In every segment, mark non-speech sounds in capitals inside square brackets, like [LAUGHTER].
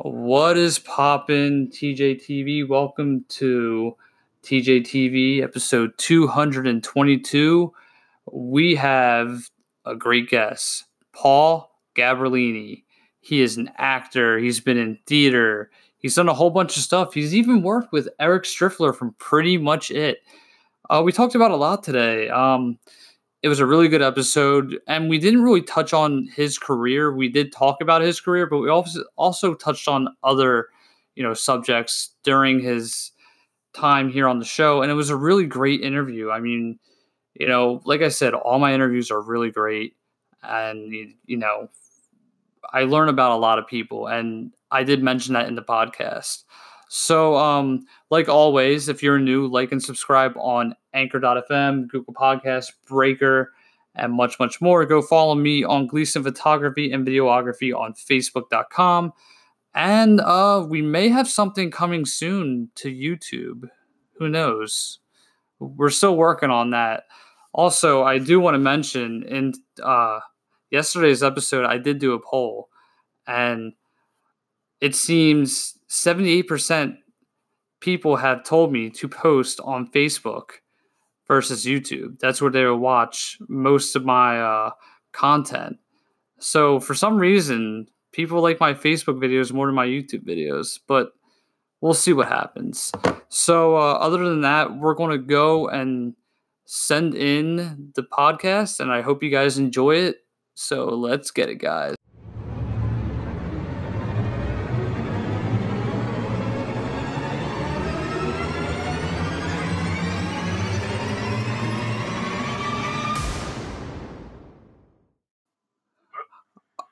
What is poppin', TJTV? Welcome to TJTV episode 222. We have a great guest, Paul Gabriellini. He is an actor, he's been in theater, he's done a whole bunch of stuff. He's even worked with Eric Striffler from Pretty Much It. Uh, we talked about a lot today. Um, it was a really good episode, and we didn't really touch on his career. We did talk about his career, but we also also touched on other, you know, subjects during his time here on the show, and it was a really great interview. I mean, you know, like I said, all my interviews are really great, and you know, I learn about a lot of people, and I did mention that in the podcast. So, um, like always, if you're new, like and subscribe on Anchor.fm, Google Podcasts, Breaker, and much, much more. Go follow me on Gleason Photography and Videography on Facebook.com. And uh, we may have something coming soon to YouTube. Who knows? We're still working on that. Also, I do want to mention in uh, yesterday's episode, I did do a poll, and it seems 78% people have told me to post on Facebook versus YouTube. That's where they will watch most of my uh, content. So for some reason, people like my Facebook videos more than my YouTube videos, but we'll see what happens. So uh, other than that, we're going to go and send in the podcast, and I hope you guys enjoy it. So let's get it, guys.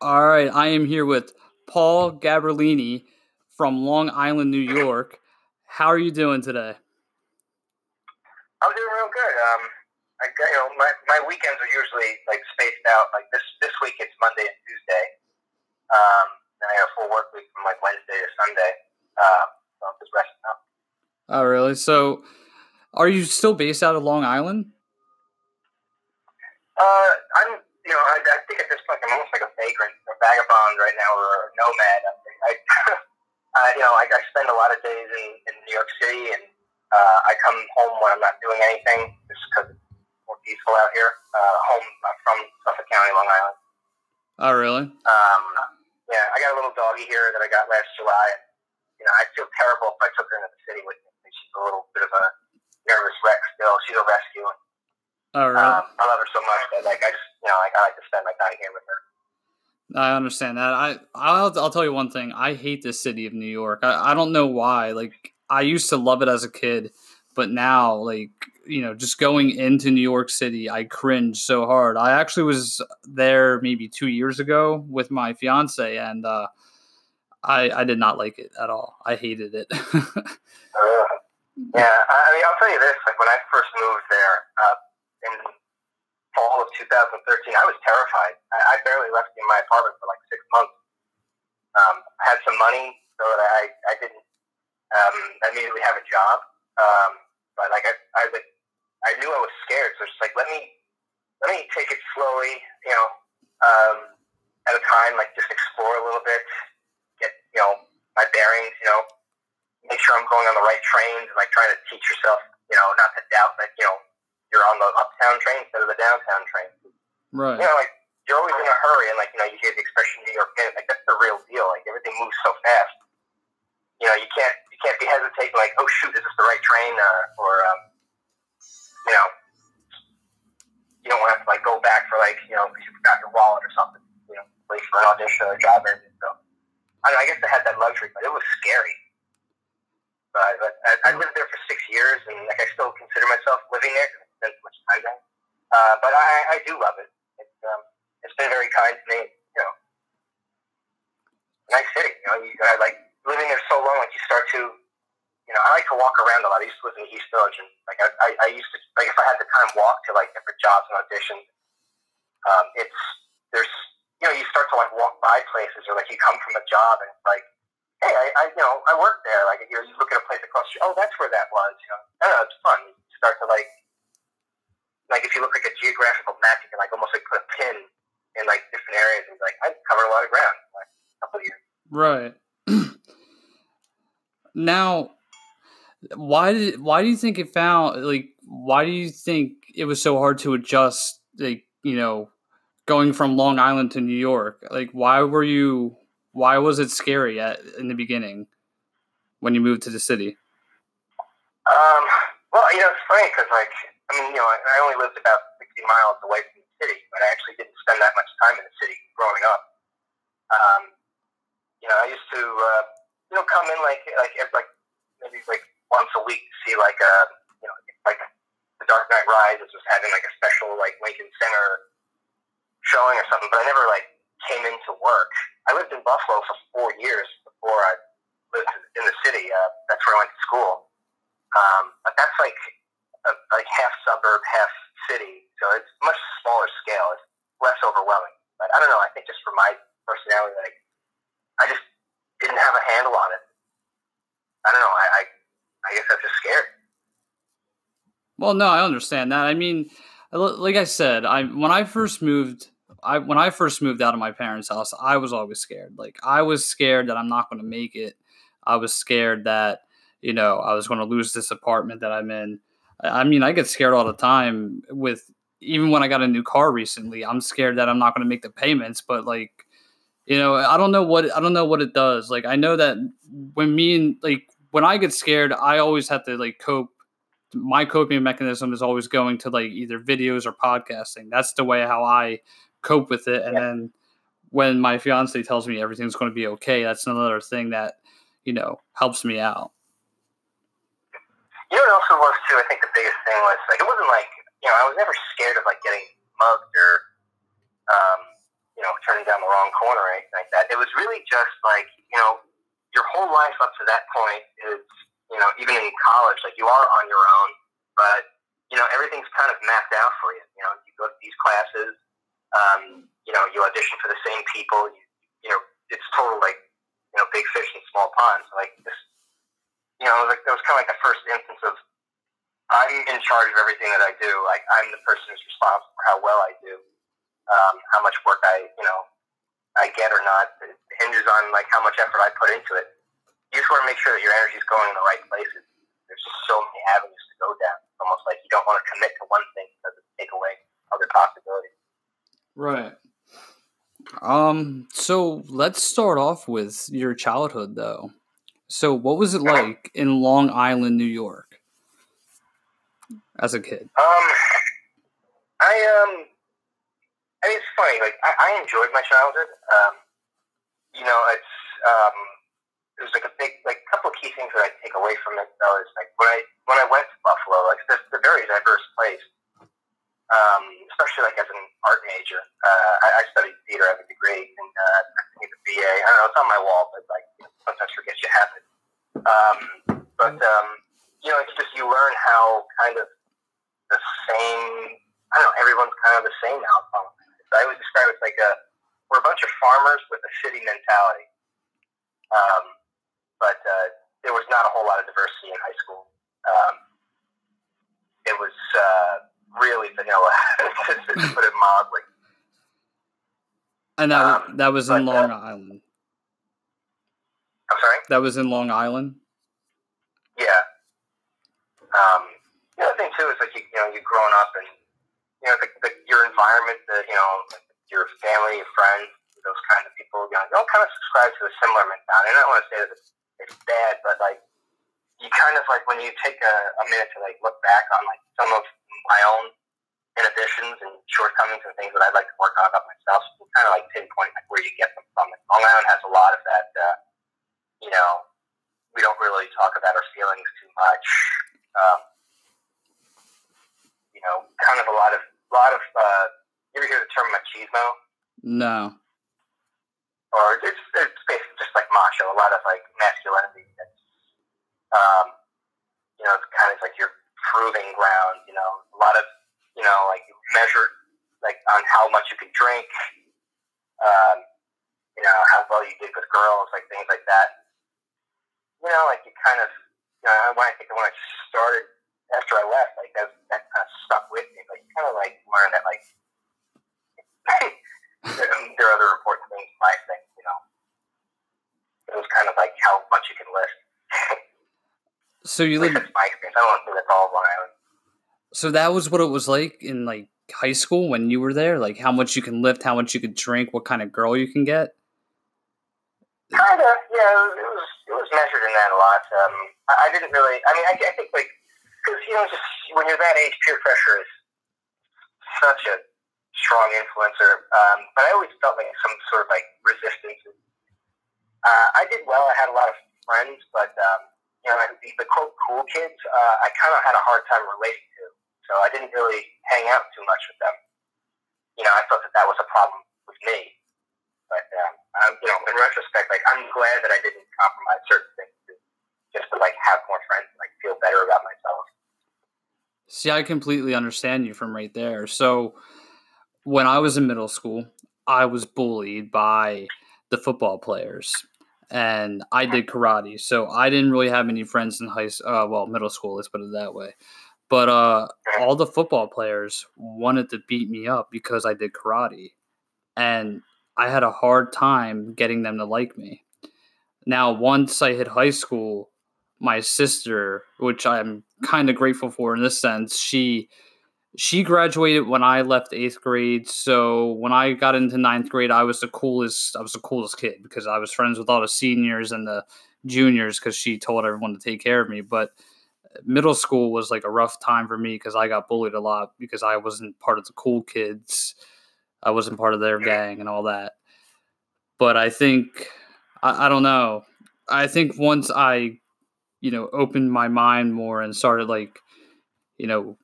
All right, I am here with Paul Gabriellini from Long Island, New York. How are you doing today? I'm doing real good. Um, I you know my, my weekends are usually like spaced out. Like this this week it's Monday and Tuesday. Um, then I have a full work week from like Wednesday to Sunday. Uh, so I'm just resting up. Oh, really? So, are you still based out of Long Island? Uh, I'm you know, I, I think at this point I'm almost like a vagrant, a vagabond right now, or a nomad. I, I [LAUGHS] uh, you know, I, I spend a lot of days in, in New York City, and uh, I come home when I'm not doing anything, just because it's more peaceful out here. Uh, home I'm from Suffolk County, Long Island. Oh, really? Um, yeah, I got a little doggy here that I got last July. And, you know, I feel terrible if I took her into the city with me. She's a little bit of a nervous wreck still. She's a rescue. Oh, really? Um, I love her so much that like I just you know like I like to spend my time here with her. I understand that. I I'll, I'll tell you one thing. I hate the city of New York. I, I don't know why. Like I used to love it as a kid, but now like you know just going into New York City, I cringe so hard. I actually was there maybe two years ago with my fiance, and uh, I I did not like it at all. I hated it. uh, [LAUGHS] yeah, I mean I'll tell you this. Like when I first moved there. Uh, in fall of 2013. I was terrified. I, I barely left in my apartment for like six months. Um, I had some money, so that I, I didn't um, immediately have a job. Um, but like I, I, like, I knew I was scared, so it's like let me let me take it slowly, you know, um, at a time. Like just explore a little bit, get you know my bearings, you know, make sure I'm going on the right trains, and like trying to teach yourself, you know, not to doubt that you know you're on the uptown train instead of the downtown train. Right. You know, like you're always in a hurry, and like you know, you hear the expression "New York Minute," like that's the real deal. Like everything moves so fast. You know, you can't you can't be hesitating. Like, oh shoot, is this the right train? Uh, or um, you know, you don't want to have to like go back for like you know because you forgot your wallet or something. You know, wait for an audition or a job interview. So I, know, I guess I had that luxury, but it was scary. But, but I, I lived there for six years, and like I still consider myself living there spent much time there. Uh, but I, I do love it. It's um, it's been very kind to me. You know, nice city. You know, you I like living there so long. Like you start to, you know, I like to walk around a lot. I used to live in the East Village, and like I, I, I used to like if I had the time, walk to like different jobs and auditions. Um, it's there's you know you start to like walk by places or like you come from a job and it's like hey I, I you know I work there like you, you look at a place across the street oh that's where that was you know I don't know it's fun you start to like like if you look like a geographical map, you can like almost like put a pin in like different areas and like I covered a lot of ground like a couple of years. Right. [CLEARS THROAT] Now, why did why do you think it found like why do you think it was so hard to adjust like you know going from Long Island to New York like why were you why was it scary at in the beginning when you moved to the city um well you know it's funny because like I mean you know I, I only lived about 60 miles away from the city but I actually didn't spend that much time in the city growing up um you know I used to uh, you know come in like like like maybe like once a week to see like a you know like the Dark Knight Rises was having like a special like Lincoln Center showing or something, but I never like came into work. I lived in Buffalo for four years before I lived in the city. Uh, that's where I went to school. Um, but that's like a, like half suburb, half city, so it's much smaller scale. It's less overwhelming. But I don't know. I think just for my personality, like I just didn't have a handle on it. I don't know. I, I I guess I'm just scared. Well, no, I understand that. I mean, like I said, I when I first moved, I when I first moved out of my parents' house, I was always scared. Like I was scared that I'm not going to make it. I was scared that you know I was going to lose this apartment that I'm in. I mean, I get scared all the time with even when I got a new car recently. I'm scared that I'm not going to make the payments, but like you know, I don't know what I don't know what it does. Like I know that when me and like when I get scared, I always have to like cope. My coping mechanism is always going to like either videos or podcasting. That's the way how I cope with it. And yeah. then when my fiance tells me everything's going to be okay, that's another thing that you know helps me out. You know what also was too? I think the biggest thing was like it wasn't like you know I was never scared of like getting mugged or um, you know turning down the wrong corner or anything like that. It was really just like you know your whole life up to that point is, you know, even in college, like you are on your own, but you know everything's kind of mapped out for you. You know, you go to these classes, um, you know, you audition for the same people. You, you know, it's total like you know big fish in small ponds. Like this, you know, that was kind of like the first instance of I'm in charge of everything that I do. Like I'm the person who's responsible for how well I do, um, how much work I, you know, I get or not. It hinges on like how much effort I put into it. You just want to make sure that your energy is going in the right places. There's just so many avenues to go down. It's almost like you don't want to commit to one thing because it take away other possibilities. Right. Um. So let's start off with your childhood, though. So, what was it like in Long Island, New York, as a kid? Um, I um, I mean, it's funny. Like I, I enjoyed my childhood. Um, you know, it's um, there's like a big like couple of key things that I take away from it though is like when I when I went to Buffalo, like it's a very diverse place. Um, especially like as an art major, uh, I, I studied theater. I have a degree in uh, I think it's a BA. I don't know. It's on my wall, but like you know, sometimes forget you have it. Um, but um, you know, it's just you learn how kind of the same. I don't know. Everyone's kind of the same now. I would describe it like a we're a bunch of farmers with a city mentality. Um, but uh, there was not a whole lot of diversity in high school. Um, it was uh, really vanilla, [LAUGHS] to put it mildly. And that um, that was in Long uh, Island. I'm sorry. That was in Long Island. Yeah. Um, the other thing too is like you, you know you're growing up and you know, the, the, your environment, the, you know, your family, your friends, those kinds of people, you know, don't kind of subscribe to a similar mentality. And I don't want to say that it's, it's bad, but like, you kind of like when you take a, minute to like look back on like some of my own inhibitions and shortcomings and things that I'd like to work on about myself, you kind of like pinpoint like where you get them from. And Long Island has a lot of that. Uh, you know, we don't really talk about our feelings too much. Um, you know, kind of a lot of, a lot of. Uh, you ever hear the term machismo? No. Or it's it's basically just like macho. A lot of like masculinity. That's, um, you know, it's kind of like your proving ground. You know, a lot of, you know, like measured like on how much you can drink. Um, you know, how well you did with girls, like things like that. You know, like you kind of, you know, when I think when I started after I left, like that, that kind of stuck with me. Like you kind of like learn that like there are other important things in life that you know. It was kind of like how much you can lift. So you lived. That's my experience. I don't want to say that's [LAUGHS] all of Long Island. So that was what it was like in like high school when you were there. Like how much you can lift, how much you could drink, what kind of girl you can get. Kind of, yeah. It was, it was it was measured in that a lot. Um, I, I didn't really. I mean, I, I think like because you know, just when you're that age, peer pressure is such a strong influencer. Um, but I always felt like some sort of like resistance. Uh, I did well. I had a lot of friends, but um, you know, the, the quote cool kids, uh, I kind of had a hard time relating to. So I didn't really hang out too much with them. You know, I thought that that was a problem with me. But um, um, you know, in retrospect, like I'm glad that I didn't compromise certain things to, just to like have more friends and like feel better about myself. See, I completely understand you from right there. So, when I was in middle school, I was bullied by the football players, and I did karate. So I didn't really have any friends in high, uh, well, middle school. Let's put it that way. But uh, all the football players wanted to beat me up because I did karate, and I had a hard time getting them to like me. Now, once I hit high school, my sister, which I'm kind of grateful for in this sense, she she graduated when I left eighth grade. So when I got into ninth grade, I was the coolest. I was the coolest kid because I was friends with all the seniors and the juniors because she told everyone to take care of me. But uh, middle school was like a rough time for me because I got bullied a lot because I wasn't part of the cool kids. I wasn't part of their gang and all that. But I think I, I don't know. I think once I, you know, opened my mind more and started like, you know,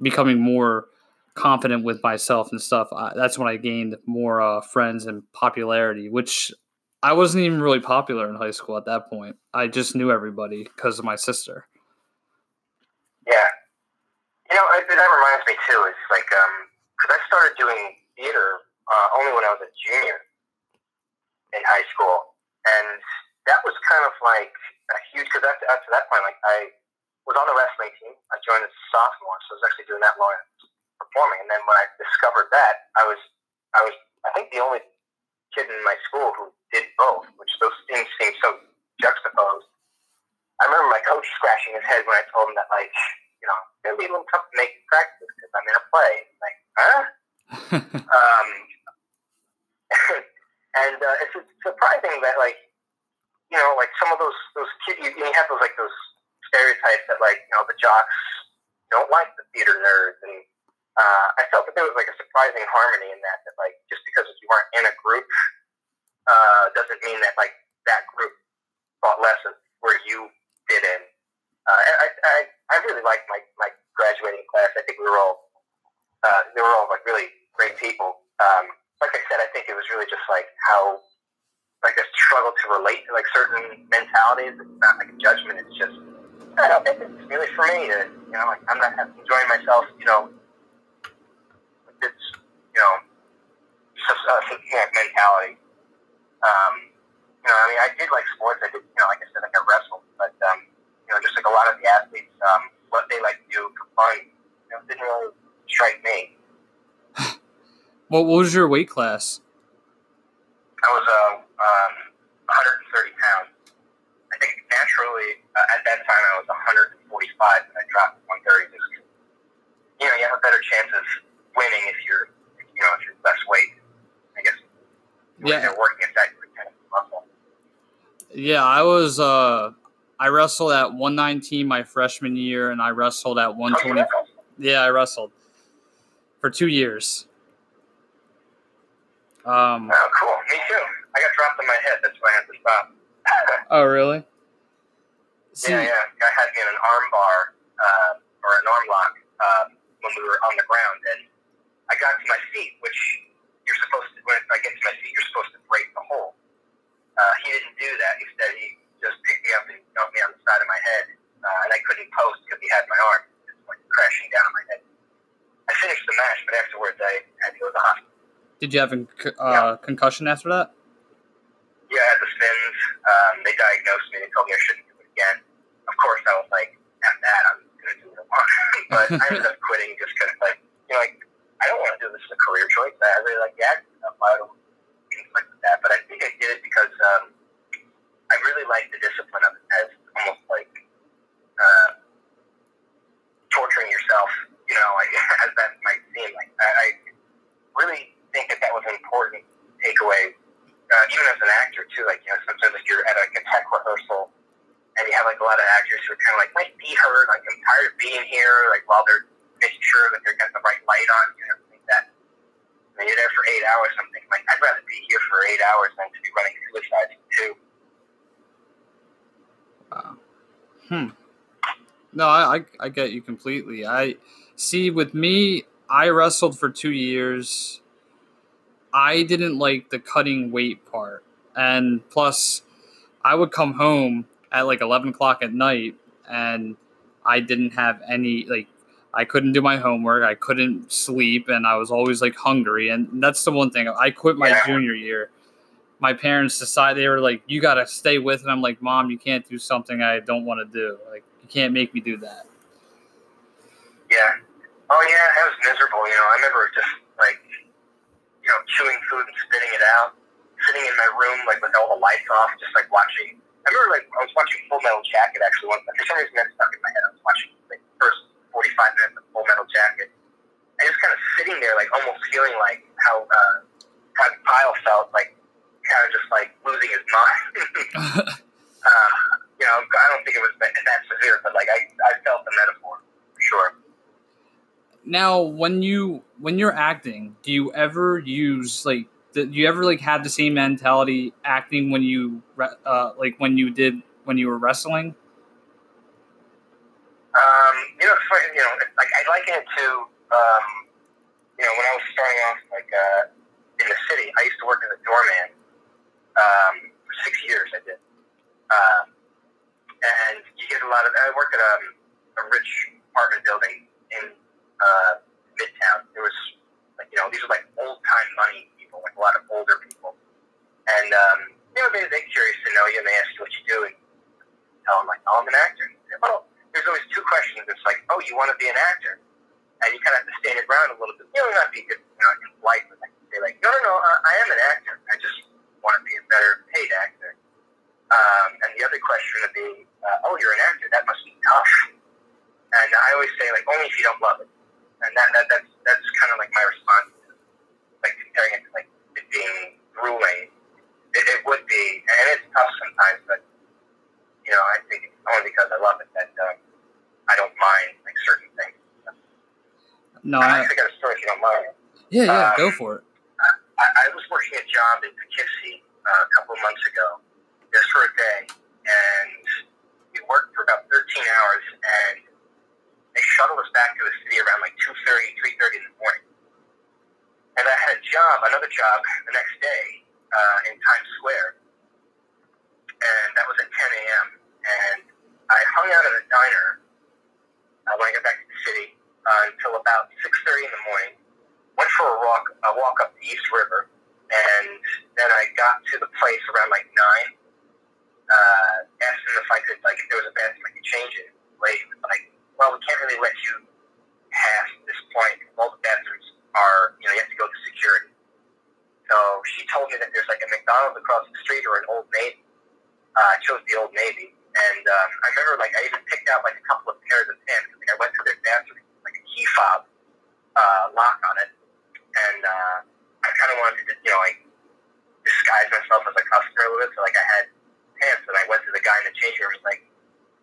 becoming more confident with myself and stuff, I, that's when I gained more uh, friends and popularity, which I wasn't even really popular in high school at that point. I just knew everybody because of my sister. Yeah. You know, it, that reminds me too. Is like um because I started doing theater uh, only when I was a junior in high school, and that was kind of like a huge. Because up, up to that point, like I was on the wrestling team. I joined as a sophomore, so I was actually doing that while I was performing. And then when I discovered that, I was I was I think the only kid in my school who did both, which those things seem so juxtaposed. I remember my coach scratching his head when I told him that, like, you know, it's gonna be a little tough to make practice because I'm in a play. Like, huh? [LAUGHS] um, [LAUGHS] and uh, it's surprising that, like, you know, like some of those those kids, you, you have those like those stereotypes that like you know the jocks don't like the theater nerds, and uh, I felt that there was like a surprising harmony in that. That like just because you weren't in a group uh, doesn't mean that like that group thought less of where you fit in. Uh, I, I I really liked my my graduating class. I think we were all uh, they were all like really great people. Um, like I said, I think it was really just like how like a struggle to relate to like certain mentalities. It's not like a judgment. It's just I don't think it's really for me to, you know, like I'm not enjoying myself, you know, it's, you know, just a satanic mentality. Um, you know, I mean, I did like sports. I did, you know, like I said, like I wrestled, but, um, you know, just like a lot of the athletes, um, what they like to do fun, you know, didn't really strike me. [SIGHS] what was your weight class? I was, uh, um, 130 pounds. I think naturally, uh, at that time, I was 145, and I dropped to 130 just you know, you have a better chance of winning if you're, you know, if you're less weight. I guess. Yeah. They're working at that kind of muscle. Yeah, I was. uh I wrestled at 119 my freshman year, and I wrestled at 120. Oh, yeah, I wrestled for two years. Um, oh, cool. Me too. I got dropped on my head. That's why I had to stop. [LAUGHS] oh, really? Yeah, yeah. Guy had me in an arm bar uh, or an arm lock uh, when we were on the ground, and I got to my feet, which you're supposed to. When I get to my feet, you're supposed to break the hole. Uh, he didn't do that. Instead, he just picked me up and dumped me on the side of my head, uh, and I couldn't post because he had my arm just like crashing down on my head. I finished the match, but afterwards I had to go to the hospital. Did you have a uh, concussion after that? Yeah, I had the spins. Um, they diagnosed me. They told me I shouldn't do it again course, I was like, "F that! I'm gonna do it I [LAUGHS] but I ended up [LAUGHS] quitting just because, like, you know, like I don't want to do this as a career choice. I really like yeah, acting stuff. I don't things like that. But I think I did it because um, I really like the discipline of it as almost like uh, torturing yourself. You know, like [LAUGHS] as that might seem. Like I, I really think that that was an important takeaway, uh, even as an actor too. Like you know, sometimes if you're at like a tech rehearsal and you have like a lot of actors who are kind of like, my feet hurt, like I'm tired of being here, like while they're making sure that they've got the right light on and everything like that. And you're there for eight hours. Thinking like I'd rather be here for eight hours than to be running suicides too. Wow. Hmm. No, I I get you completely. I see with me, I wrestled for two years. I didn't like the cutting weight part, and plus, I would come home at like eleven o'clock at night, and I didn't have any like. I couldn't do my homework. I couldn't sleep, and I was always like hungry. And that's the one thing. I quit my Yeah. junior year. My parents decided they were like, "You got to stay with," it. I'm like, "Mom, you can't do something I don't want to do. Like, you can't make me do that." Yeah. Oh yeah, I was miserable. You know, I remember just like, you know, chewing food and spitting it out, sitting in my room like with all the lights off, just like watching. I remember like I was watching Full Metal Jacket actually once. For some reason that stuck in my head. I was watching like the first forty five minutes of Full Metal Jacket, and just kind of sitting there like almost feeling like how uh, how Pyle felt like kind of just like losing his [LAUGHS] mind. [LAUGHS] uh, you know, I don't think it was that, that severe, but like I I felt the metaphor for sure. now, when you when you're acting, do you ever use like do you ever like have the same mentality acting when you uh, like when you did when you were wrestling? Um, you know, funny, you know, like I liken it to, um, you know, when I was starting off, like uh, in the city, I used to work as a doorman. Um, for six years, I did, um, and you get a lot of. I worked at a, a rich apartment building in uh, Midtown. There was, like, you know, these are like old time money a lot of older people, and um, you know, they they're curious to know you, and they ask you what you do, and tell them like, oh, I'm an actor. And say, well, there's always two questions. It's like, oh, you want to be an actor, and you kind of have to stand your ground a little bit. You know, not be good, you know, polite, but like say like, no, no, no, I, I am an actor. I just want to be a better paid actor. Um, and the other question would be, uh, oh, you're an actor. That must be tough. And I always say like, only if you don't love it. And that, that that's that's kind of like my response, like comparing it to it being grueling. It, it would be, and it's tough sometimes, but you know, I think it's only because I love it that um, I don't mind like certain things. No, I I, actually got a story if you don't mind. yeah, yeah, Um, go for it. I, I was working a job in Poughkeepsie uh, a couple of months ago, just for a day, and we worked for about 13 hours, and they shuttled us back to the city around like 2.30, 3.30 in the morning. And I had a job, another job, the next day uh, in Times Square, and that was at 10 a.m. And I hung out at a diner uh, when I got back to the city uh, until about 6.30 in the morning went for a walk, a walk up the East River, and then I got to the place around like nine. Uh, asked them if I could, like, if there was a bathroom I could change it. Was like, "Well, we can't really let you past this point. All the bathrooms are, you know, you have to go to security." So she told me that there's like a McDonald's across the street or an Old Navy. Uh, I chose the Old Navy, and um, I remember like I even picked out like a couple of pairs of pants. Like I went to their bathroom, like a key fob uh, lock on it, and uh, I kind of wanted to, you know, like disguise myself as a customer a little bit. So like I had pants, and I went to the guy in the changing room. He's like,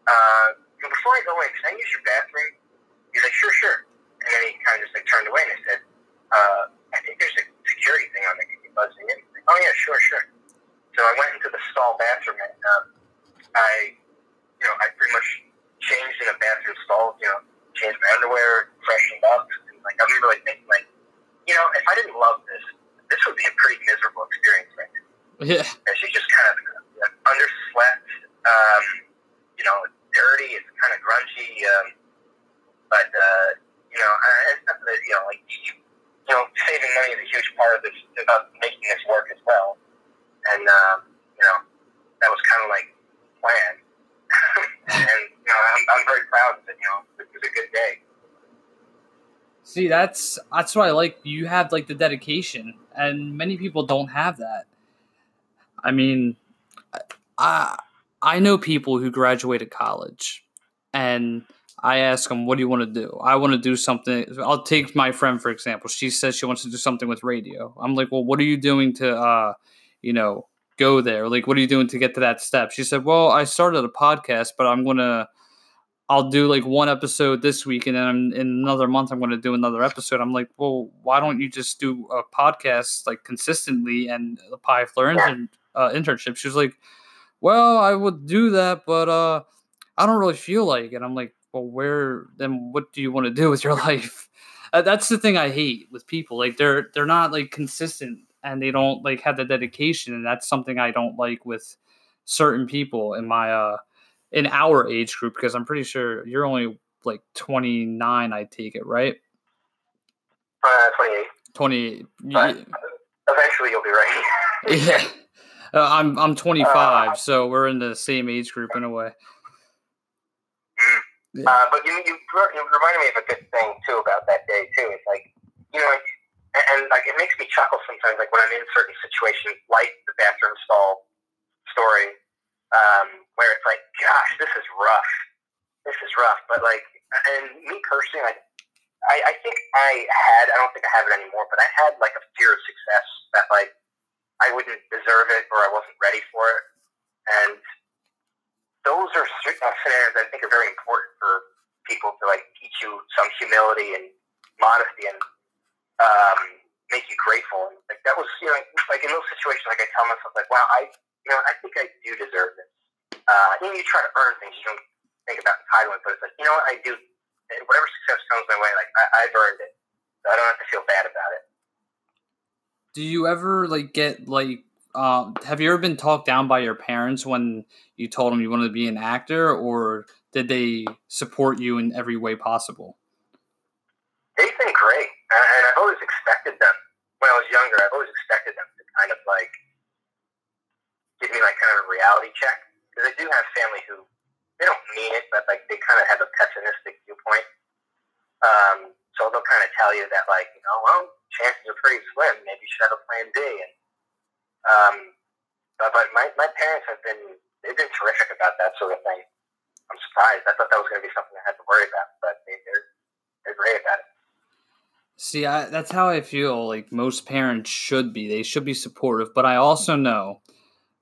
uh, "Before I go in, can I use your bathroom?" He's like, "Sure, sure." And then he kind of just like turned away, and I said, uh, "I think there's a security thing on there. Can you buzz me in?" Like, "Oh yeah, sure, sure." So I went into the stall bathroom, and um, I, you know, I pretty much changed in a bathroom stall. You know, changed my underwear, freshened up, and like I remember like thinking like, you know, if I didn't love this, this would be a pretty miserable experience. Right? Yeah, And she's just kind of uh, underslept, um, you know, dirty. It's kind of grungy, um, but uh, you know, it's not that you know, like you, you know, saving money is a huge part of this about making this work as well. And um, you know, that was kind of like planned. [LAUGHS] and you know, I'm, I'm very proud that you know it was a good day. See, that's that's what I like. You have like the dedication, and many people don't have that. I mean, I I know people who graduated college, and I ask them, "What do you want to do?" I want to do something. I'll take my friend for example. She says she wants to do something with radio. I'm like, "Well, what are you doing to, uh, you know, go there? Like, what are you doing to get to that step? She said, Well, I started a podcast, but I'm going to, I'll do like one episode this week. And then I'm, in another month, I'm going to do another episode. I'm like, Well, why don't you just do a podcast like consistently and apply for intern, uh, internship? She was like, Well, I would do that, but uh, I don't really feel like it. I'm like, Well, where, then what do you want to do with your [LAUGHS] life? Uh, that's the thing I hate with people. Like they're they're not like consistent and they don't like have the dedication and that's something i don't like with certain people in my uh in our age group because i'm pretty sure you're only like 29 i take it right uh, 28 28 but eventually you'll be right [LAUGHS] yeah uh, i'm i'm 25 uh, so we're in the same age group in a way mm-hmm. uh, but you, you, you reminded me of a good thing too about that day too it's like you know and, like it makes me chuckle sometimes, like when I'm in certain situations, like the bathroom stall story, um, where it's like, gosh, this is rough. This is rough. But like, and me personally, like, I, I think I had, I don't think I have it anymore, but I had like a fear of success that like I wouldn't deserve it or I wasn't ready for it. And those are scenarios that I think are very important for people to like teach you some humility and modesty and um, make you grateful. And like that was, you know, like in those situations, like I tell myself, like, wow, I, you know, I think I do deserve this. Uh, you know, you try to earn things, you don't think about entitlement, but it's like, you know what, I do. Whatever success comes my way, like I, I've earned it. So I don't have to feel bad about it. Do you ever like get like? Uh, have you ever been talked down by your parents when you told them you wanted to be an actor, or did they support you in every way possible? They've been great and I've always expected them. When I was younger, I've always expected them to kind of like give me like kind of a reality check because I do have family who they don't mean it, but like they kind of have a pessimistic viewpoint. Um, so they'll kind of tell you that like you know, well, chances are pretty slim. Maybe you should have a plan B. And um, but, but my my parents have been they've been terrific about that sort of thing. I'm surprised. I thought that was going to be something I had to worry about, but they, they're they're great about it. See, I, that's how I feel like most parents should be. They should be supportive. But I also know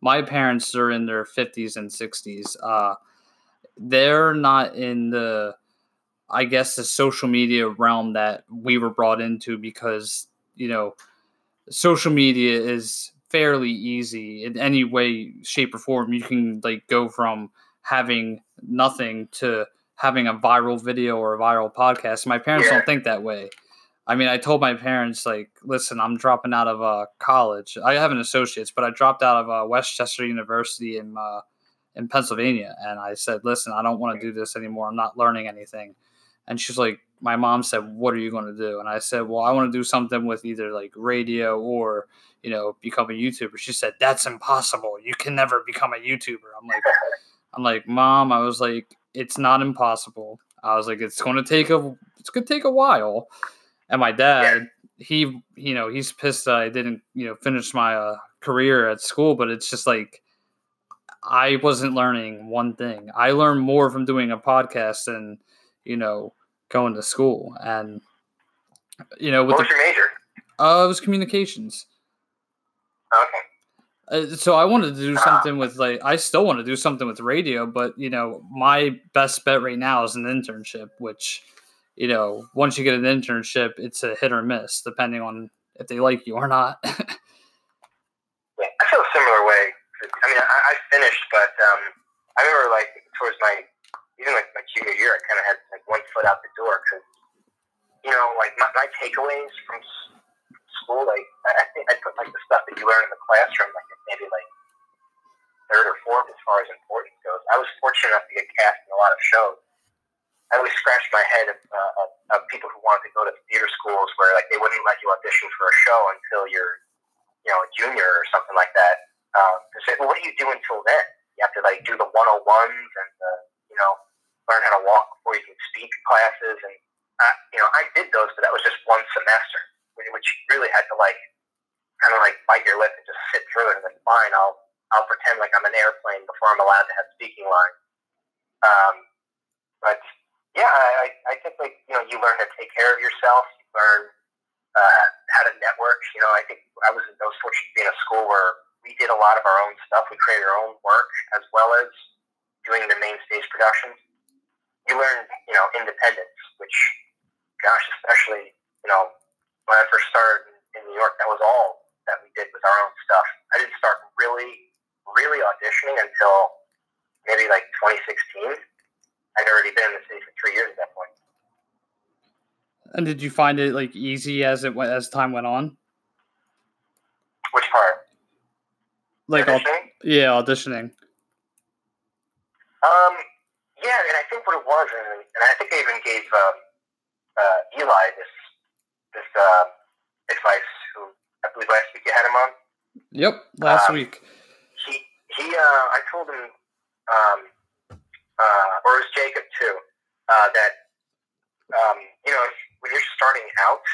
my parents are in their 50s and 60s. Uh, they're not in the, I guess, the social media realm that we were brought into because, you know, social media is fairly easy in any way, shape, or form. You can, like, go from having nothing to having a viral video or a viral podcast. My parents yeah. don't think that way I mean, I told my parents, like, listen, I'm dropping out of uh, college. I have an associate's, but I dropped out of uh, West Chester University in uh, in Pennsylvania, and I said, listen, I don't want to do this anymore. I'm not learning anything. And she's like, my mom said, what are you going to do? And I said, well, I want to do something with either like radio or you know become a YouTuber. She said, that's impossible. You can never become a YouTuber. I'm like, [LAUGHS] I'm like, mom. I was like, it's not impossible. I was like, it's going to take a, it's going to take a while and my dad, he, you know, he's pissed that I didn't, you know, finish my uh, career at school. But it's just like I wasn't learning one thing. I learned more from doing a podcast than, you know, going to school. And you know, with what was the, your major? Uh, it was communications. Okay. Uh, so I wanted to do something with like I still want to do something with radio, but you know my best bet right now is an internship, which you know, once you get an internship, it's a hit or miss depending on if they like you or not. [LAUGHS] yeah, I feel a similar way. I mean, I, I finished, but um, I remember like towards my even like my junior year, I kind of had like one foot out the door because you know, like my, my takeaways from school, like I think I put like the stuff that you learn in the classroom, like maybe like third or fourth as far as importance goes. I was fortunate enough to get cast in a lot of shows I always scratched my head of, uh, of, of people who wanted to go to theater schools where like they wouldn't let you audition for a show until you're, you know, a junior or something like that. Um, to say, well, what do you do until then? You have to like do the 101s and the, you know, learn how to walk before you can speak classes. And, uh, you know, I did those, but that was just one semester, which really had to like kind of like bite your lip and just sit through it. And then fine, I'll, I'll pretend like I'm an airplane before I'm allowed to have speaking lines. Um, but yeah, I, I think like you know you learn to take care of yourself. You learn uh, how to network. You know, I think I was I was fortunate to be in a school where we did a lot of our own stuff. We created our own work as well as doing the main stage productions. You learn, you know, independence, which, gosh, especially, you know, when I first started in New York, that was all that we did with our own stuff. I didn't start really, really auditioning until maybe like 2016. I'd already been in the city for three years at that point. And did you find it like easy as it went as time went on? Which part? Like auditioning? yeah, auditioning. Um, yeah, and I think what it was, and, and I think I even gave um, uh, Eli this this uh, advice. Who I believe last week you had him on. Yep, last Um, week. He he. Uh, I told him, um, uh, or it was Jacob too, uh, that um, you know when you're starting out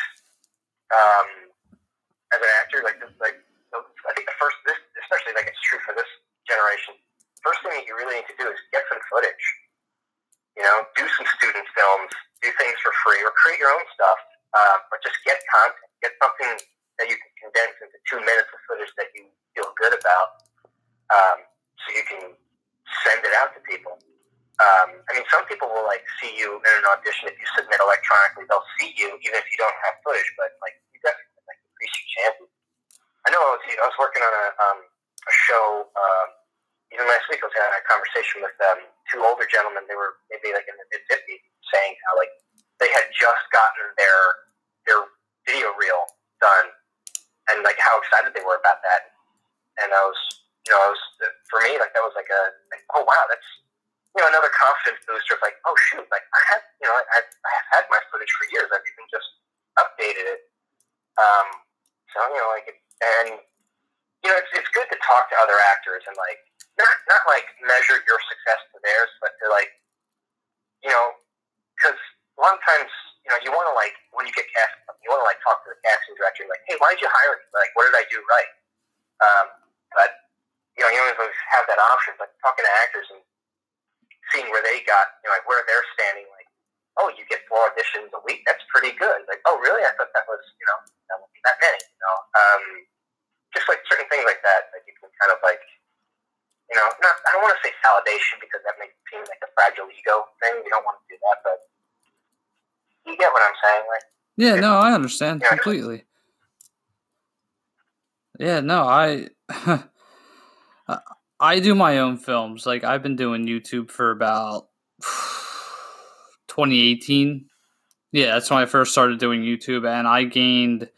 um, as an actor, like this, like I think the first this especially like it's true for this generation. First thing that you really need to do is get some footage. You know, do some student films, do things for free, or create your own stuff. Uh, but just get content, get something that you can condense into two minutes of footage that you feel good about, um, so you can send it out to people. Um, I mean, some people will like see you in an audition if you submit electronically. They'll see you even if you don't have footage, but like you definitely like increase your chances. I know I was, I was working on a, um, a show. Um, even last week, I was having a conversation with um, two older gentlemen. They were maybe like in their mid fifties, saying how like they had just gotten their their video reel done, and like how excited they were about that. And I was, you know, I was for me like that was like a like, oh wow, that's you know another confidence booster. Of like oh shoot, like I have you know I, I have had my footage for years. I've even just updated it. Um, so you know like and you know it's it's good to talk to other actors and like not not like measure your success to theirs, but to like you know because a lot of times you know you want to like when you get cast, you want to like talk to the casting director like hey why did you hire me like what did I do right? Um, but you know you don't always have that option. But talking to actors and seeing where they got you know like where they're standing like oh you get four auditions a week that's pretty good like oh really I thought that was you know that wasn't that many you know um, just like certain things like that that you can kind of like you know, not I don't want to say validation because that makes it seem like a fragile ego thing. You don't want to do that, but you get what I'm saying, like Yeah, no, I understand Yeah. completely. Yeah, no, I [LAUGHS] I do my own films. Like I've been doing YouTube for about [SIGHS] 2018. Yeah, that's when I first started doing YouTube, and I gained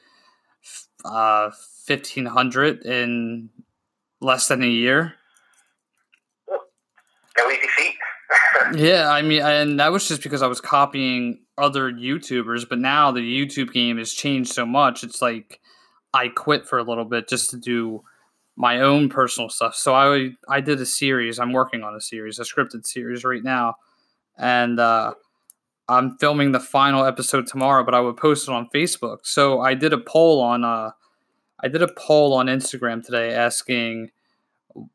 uh 1500 in less than a year. no easy feat. [LAUGHS] Yeah, I mean, and that was just because I was copying other YouTubers, but now the YouTube game has changed so much. It's like I quit for a little bit just to do my own personal stuff. So I I did a series. I'm working on a series, a scripted series right now, and uh, I'm filming the final episode tomorrow. But I would post it on Facebook. So I did a poll on uh, I did a poll on Instagram today asking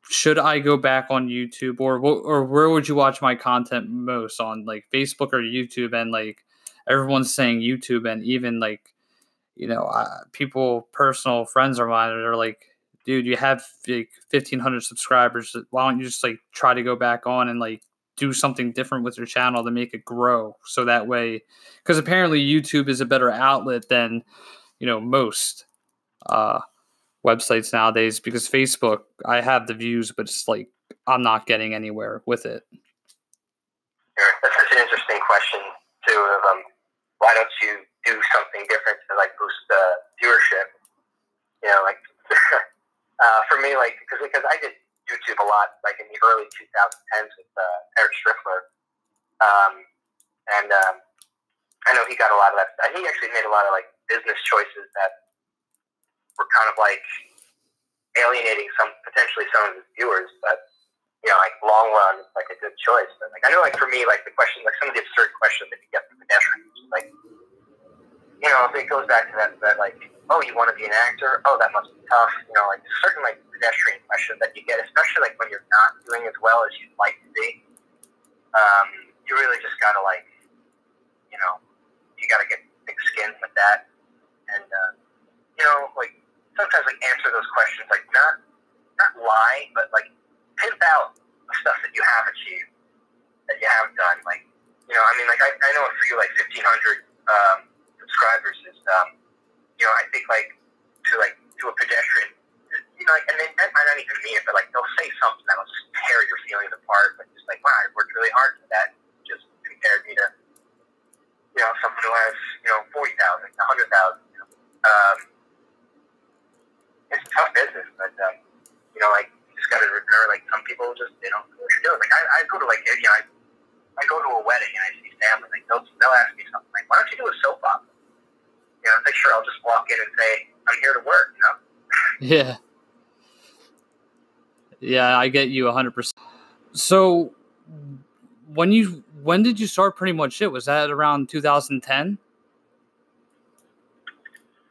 should I go back on YouTube or or where would you watch my content most on like Facebook or YouTube and like everyone's saying YouTube and even like you know uh, people personal friends of mine are like dude you have like 1500 subscribers why don't you just like try to go back on and like do something different with your channel to make it grow so that way because apparently YouTube is a better outlet than you know most uh websites nowadays because Facebook, I have the views, but it's like I'm not getting anywhere with it. Sure. That's such an interesting question too. Of um, why don't you do something different to like boost the viewership? You know, like [LAUGHS] uh, for me, like because because I did YouTube a lot, like in the early 2010s with uh, Eric Striffler, um, and um, I know he got a lot of that. He actually made a lot of like business choices that were kind of like alienating some potentially some of his viewers, but you know, like long run, it's like a good choice. But like I know, like for me, like the question, like some of the absurd questions that you get from pedestrians, like you know, it goes back to that, that like, oh, you want to be an actor? Oh, that must be tough. You know, like certain like pedestrian questions that you get, especially like when you're not doing as well as you'd like to be. Um, you really just gotta like, you know, you gotta get thick skin with that, and uh, you know, like sometimes like answer those questions like not what you're doing. Like I, I go to like you know I, I go to a wedding and I see family. Like they'll they'll ask me something like, why don't you do a soap opera? You know, I'm like sure I'll just walk in and say I'm here to work. You know. Yeah. Yeah, I get you 100%. So when you when did you start pretty much it? Was that around 2010?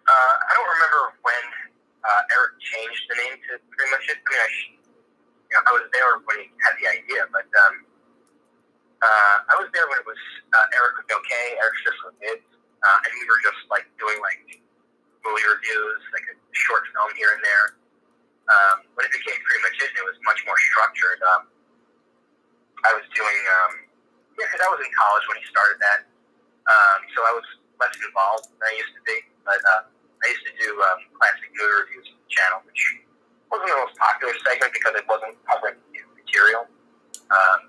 Uh, I don't remember when uh, Eric changed the name to pretty much it. I mean, I, you know, I was there when he had the idea, but um, uh, I was there when it was uh, Eric with okay, Eric's just with kids, uh, and we were just like doing like movie reviews, like a short film here and there. Um, when it became pretty much it, it was much more structured. Um, I was doing, um, yeah, because I was in college when he started that, um, so I was less involved than I used to be. But uh, I used to do um, classic movie reviews on the channel, which wasn't the most popular segment because it wasn't covering new material. Um,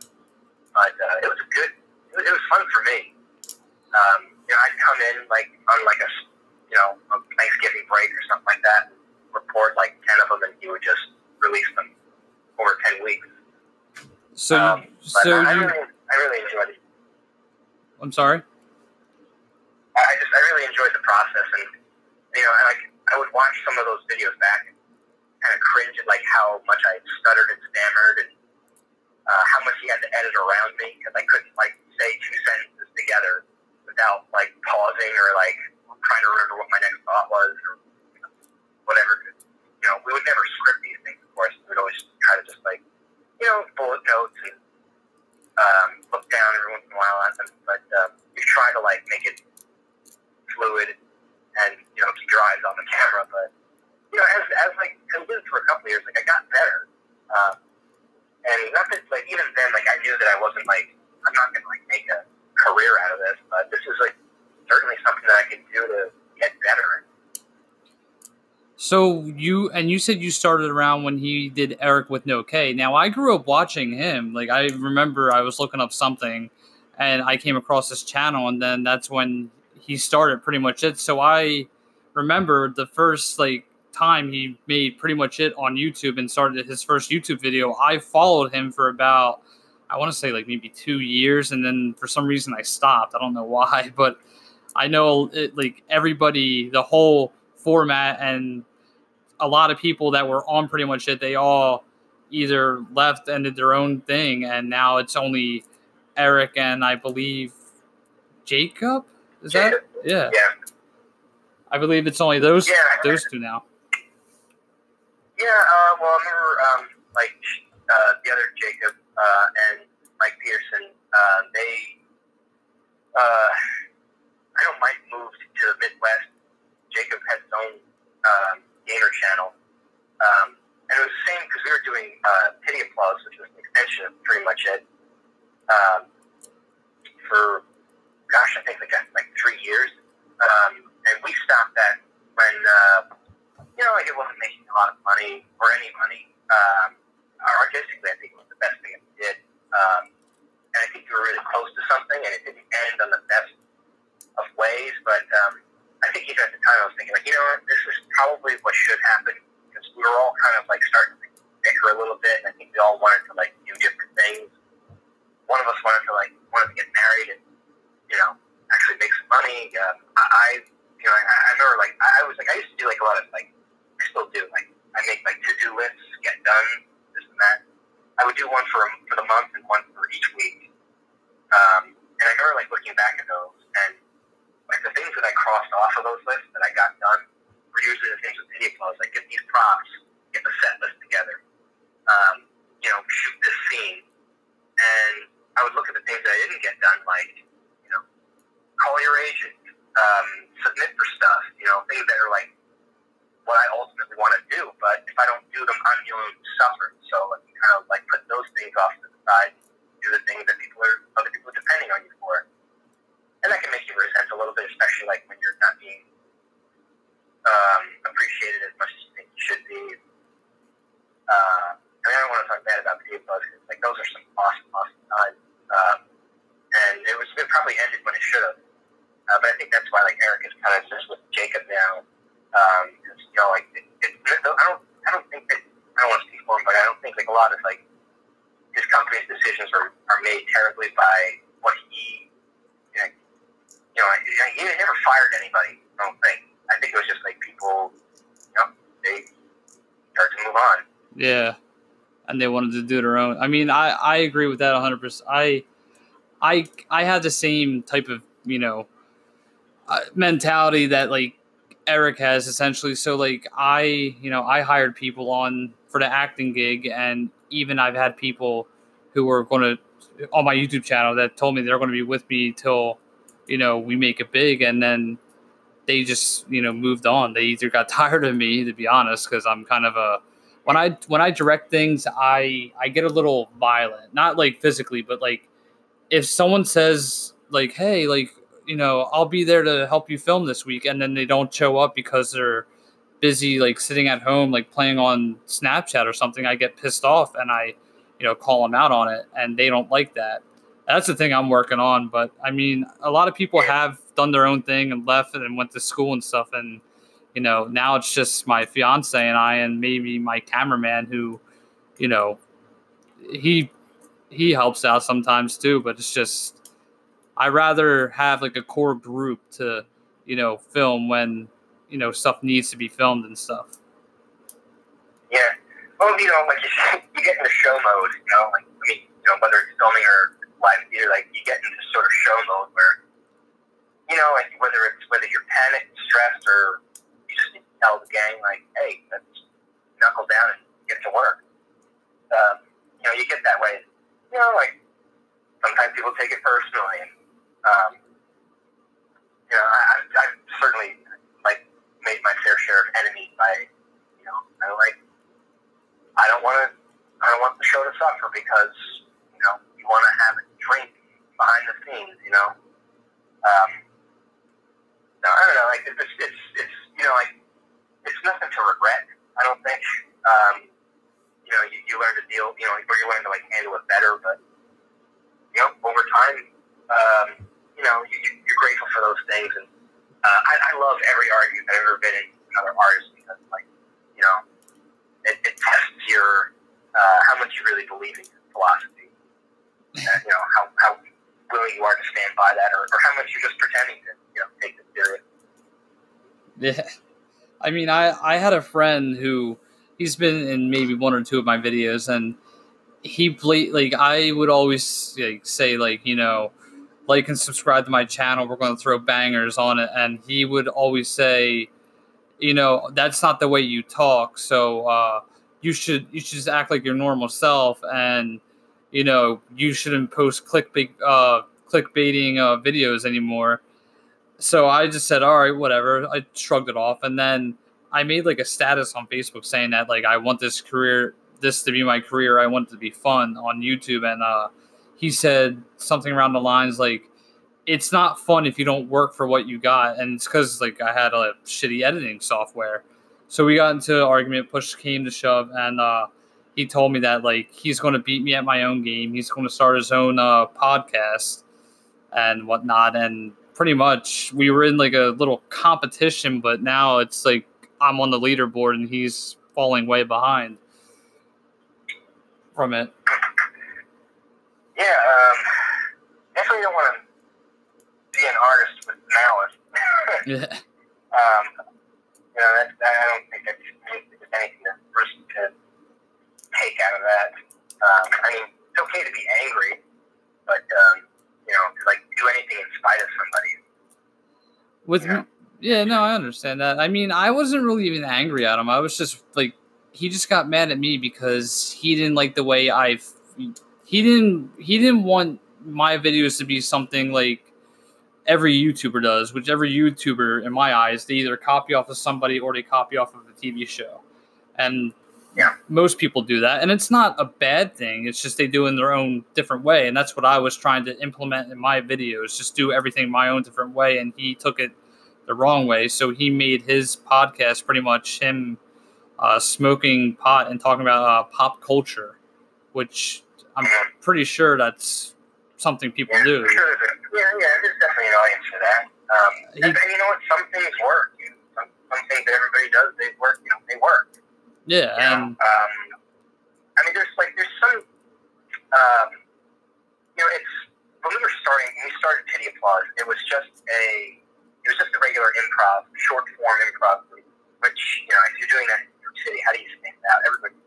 but uh, it was good. It was, it was fun for me. Um, you know, I'd come in like on like a you know a Thanksgiving break or something like that, report like ten of them, and he would just release them over ten weeks. So, um, so I, you, really, I really enjoyed it. I'm sorry. I just, I really enjoyed the process, and you know, like I would watch some of those videos back and kind of cringe at like how much I stuttered and stammered, and uh, how much he had to edit around me because I couldn't like say two sentences together without like pausing or like trying to remember what my next thought was or you know, whatever. You know, we would never script these things, of course. We would always try to just like you know, bullet notes and um, look down every once in a while at them. But um, you try to like make it fluid and you know keep your eyes on the camera. But you know, as as like I lived for a couple of years, like I got better. Um, and not that like I knew that I wasn't like I'm not gonna like make a career out of this, but this is like certainly something that I can do to get better. So you and you said you started around when he did Eric with no K. Now I grew up watching him. Like I remember I was looking up something and I came across this channel and then that's when he started pretty much it. So I remember the first like time he made pretty much it on YouTube and started his first YouTube video. I followed him for about I want to say like maybe 2 years and then for some reason I stopped. I don't know why, [LAUGHS] but I know it, like everybody the whole format and a lot of people that were on pretty much it they all either left and did their own thing and now it's only eric and i believe jacob? Is that yeah. Yeah. I believe it's only those yeah, those two now. Yeah uh, well i remember um, like uh, the other jacob uh, and mike peterson uh, they uh, i know mike moved to the midwest Jacob had his own um, gamer channel. Um, and it was the same because we were doing uh, Pity Applause, which was an extension of pretty much it, um, for, gosh, I think like, like three years. Um, and we stopped that when, uh, you know, like it wasn't making a lot of money or any money. Um, artistically, I think it was the best thing. Um, and I think we were really close to something, and it didn't end on the best of ways, but um, I think even at the time I was thinking like, you know what, this is probably what should happen because we were all kind of like starting to bicker a little bit, and I think we all wanted to like do different things. One of us wanted to like wanted to get married and you know actually make some money. Um, I, you know, I, I remember like I was like I used to do like a lot of like I still do like I make like to do lists, get done, this and that. I would do one for for the month and one for each week. Um, and I remember like looking back at those and like the things that I crossed off of those lists that I got done were usually the things with Pity Applause. Like get these props, get the set list together, um, you know, shoot this scene. And I would look at the things that I didn't get done, like, you know, call your agent, um, submit for stuff, you know, things that are like what I ultimately want to do. But if I don't do them, I'm going to suffer. So I can kind of like put those things off to the side, do the things that people are, other people are depending on you for and that can make you resent a little bit, especially like when you're not being um, appreciated as much as you think you should be. Uh, I mean, I don't want to talk bad about Pity Applause because like those are some awesome, awesome times, um, and it was it probably ended when it should have. Uh, but I think that's why like Eric is kind of just with Jacob now, um, because you know like it, it, I don't I don't think that I don't want to speak for him, but I don't think like a lot of like his companies his decisions are, are made terribly by what he, you know, you know, he never fired anybody. I don't think. I think it was just like people, you know, they start to move on. Yeah, and they wanted to do their own. I mean, I I agree with that 100. percent I I I had the same type of you know uh, mentality that like Eric has essentially. So like I you know I hired people on for the acting gig, and even I've had people who were going to on my YouTube channel that told me they're going to be with me till you know we make it big, and then they just you know moved on. They either got [LAUGHS] tired of me, to be honest, because I'm kind of a when I when I direct things, I I get a little violent, not like physically, but like if someone says like, "Hey, like you know, I'll be there to help you film this week," and then they don't show up because they're busy like sitting at home like playing on Snapchat or something, I get pissed off and I you know call them out on it, and they don't like that. That's the thing I'm working on. But I mean, a lot of people have done their own thing and left and went to school and stuff, and you know now it's just my fiance and I and maybe my cameraman who, you know, he he helps out sometimes too. But it's just I rather have like a core group to you know film when you know stuff needs to be filmed and stuff. Yeah. Well, you know, like you, [LAUGHS] you get into show mode. You know, like I mean, you know, whether it's filming or live theater, like you get into sort of show mode where, you know, like whether it's whether you're panicked, stressed, or you just need to tell the gang like, hey, let's knuckle down and get to work. Um, you know, you get that way. You know, like sometimes people take it personally, and um, you know, I, I've certainly like made my fair share of enemies by, you know, I like I don't want to. I don't want the show to suffer because you know you want to have a drink behind the scenes. You know. Um, I don't know. Like it's, it's it's you know like it's nothing to regret. I don't think. Um, you know, you, you learn to deal. You know, or you learn to like handle it better. But you know, over time, um, you know, you, you're grateful for those things. And uh, I, I love every argument I've ever been in another artist because, like, you know it, it tests your uh, how much you really believe in your philosophy. Uh, you know how, how willing you are to stand by that, or, or how much you're just pretending to you know take it serious. Yeah, I mean, I I had a friend who he's been in maybe one or two of my videos, and he played like I would always like, say like you know like and subscribe to my channel. We're going to throw bangers on it, and he would always say you know that's not the way you talk so uh, you should you should just act like your normal self and you know you shouldn't post clickbait uh, clickbaiting uh, videos anymore so i just said all right whatever. I shrugged it off and then i made like a status on facebook saying that like i want this career this to be my career. I want it to be fun on youtube. And uh, he said something around the lines like it's not fun if you don't work for what you got, and it's because like I had a shitty editing software. So we got into an argument, push came to shove, and uh, he told me that like he's going to beat me at my own game. He's going to start his own uh, podcast and whatnot, and pretty much we were in like a little competition, but now it's like I'm on the leaderboard and he's falling way behind from it. Yeah, um, definitely don't want to be an artist with malice. [LAUGHS] yeah. Um, you know, that, I don't think that's there's anything that person could take out of that. Um, I mean, it's okay to be angry, but um, you know, to like do anything in spite of somebody. With you know? yeah, no, I understand that. I mean, I wasn't really even angry at him. I was just like, he just got mad at me because he didn't like the way I. He didn't. He didn't want my videos to be something like every YouTuber does, which every YouTuber, in my eyes, they either copy off of somebody or they copy off of a TV show. And yeah. most people do that. And it's not a bad thing. It's just they do it in their own different way. And that's what I was trying to implement in my videos, just do everything my own different way. And he took it the wrong way. So he made his podcast pretty much him uh, smoking pot and talking about uh, pop culture, which I'm pretty sure that's something people yeah, do. Sure yeah, yeah, there's definitely an audience for that. Um, he, and, and, you know what? Some things work. You know, some, some things that everybody does, they work. You know, they work. Yeah, you know? um, I mean, there's like there's some um, you know, it's when we were starting. When we started Pity Applause, it was just a it was just a regular improv, short form improv. Which you know, if you're doing that in New York City, how do you stand out? Everybody's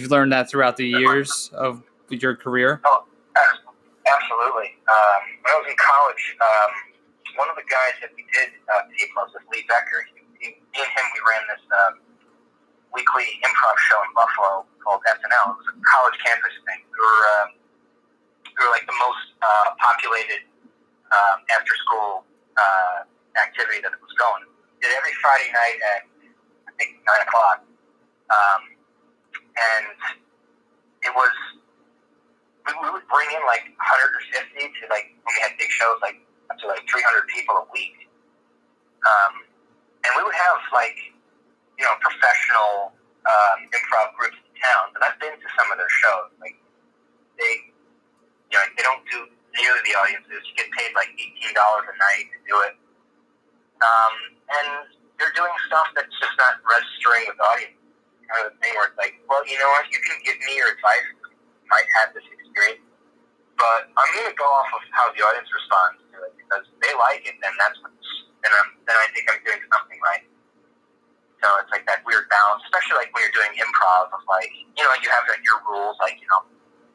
you've learned that throughout the years of your career? Oh, absolutely. Um, when I was in college, um, one of the guys that we did uh, T Plus was Lee Becker. He, he, me and him, we ran this um, weekly improv show in Buffalo called SNL. It was a college campus thing. We were, uh, we were like the most uh, populated um, after school uh, activity that was going. Did every Friday night at I think nine o'clock, um, and it was we, would bring in like 150 to like we had big shows like up to like 300 people a week, um, and we would have like you know professional um, improv groups in town. And I've been to some of their shows. Like they, you know, they don't do nearly the audiences. You get paid like eighteen dollars a night to do it, um, and they're doing stuff that's just not registering with the audience. Kind of thing where it's like, well, you know what, you can give me your advice. You might have this experience, but I'm going to go off of how the audience responds to it because they like it, then that's what's, then I'm, then I think I'm doing something right. So it's like that weird balance, especially like when you're doing improv of like, you know, you have like your rules, like you know,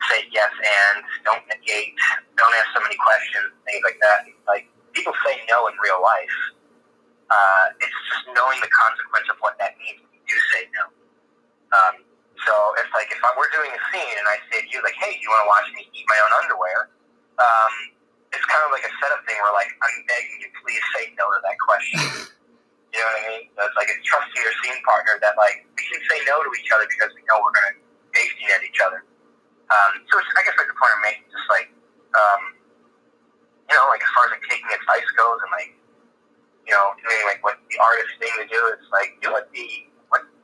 say yes and don't negate, don't ask so many questions, things like that. Like people say no in real life. Uh, it's just knowing the consequence of what that means when you do say no. Um, so it's like if I, we're doing a scene and I say to you like, "Hey, you want to watch me eat my own underwear?" Um, it's kind of like a setup thing where like I'm begging you, please say no to that question. [LAUGHS] you know what I mean? So it's like it's trusting your scene partner that like we can say no to each other because we know we're going to basing at each other. Um, so it's, I guess like the point I'm making, just like um, you know, like as far as like taking advice goes and like you know doing like what the artist thing to do is like do what the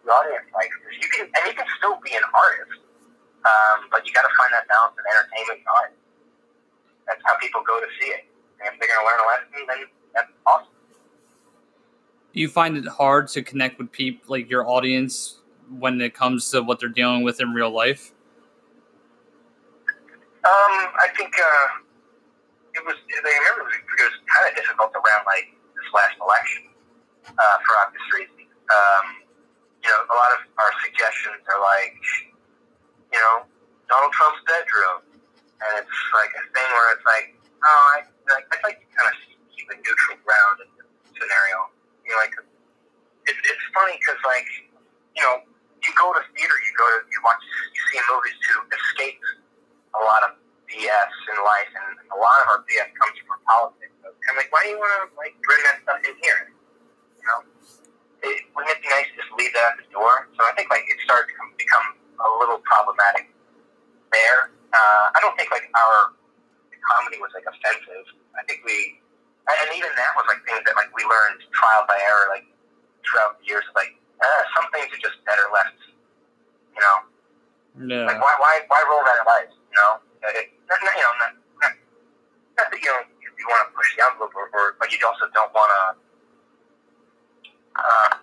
the audience likes. Because you can and you can still be an artist, um, but you got to find that balance of entertainment and art. That's how people go to see it. And if they're going to learn a lesson, then that's awesome. Do you find it hard to connect with people, like your audience, when it comes to what they're dealing with in real life? Um, I think uh, it was. I remember it was, it was kind of difficult around like this last election uh, for obvious reasons. Um, you know, a lot of our suggestions are like, you know, Donald Trump's bedroom, and it's like a thing where it's like, oh, I, I'd like to kind of keep a neutral ground in this scenario. You know, like it's it's funny because like, you know, you go to theater, you go to you watch, you see movies to escape a lot of BS in life, and a lot of our BS comes from politics. So I'm like, why do you want to like bring that stuff in here? You know, it, wouldn't it be nice to just leave that at the door? So I think like it started to become a little problematic there. Uh, I don't think like our comedy was like offensive. I think we, and even that was like things that like we learned trial by error, like throughout the years. Like uh, some things are just better left, you know. Yeah. Like why why why roll that dice? You know, it, not, you know, not, not, not that you know you, you want to push the envelope, or, or but you also don't want to uh,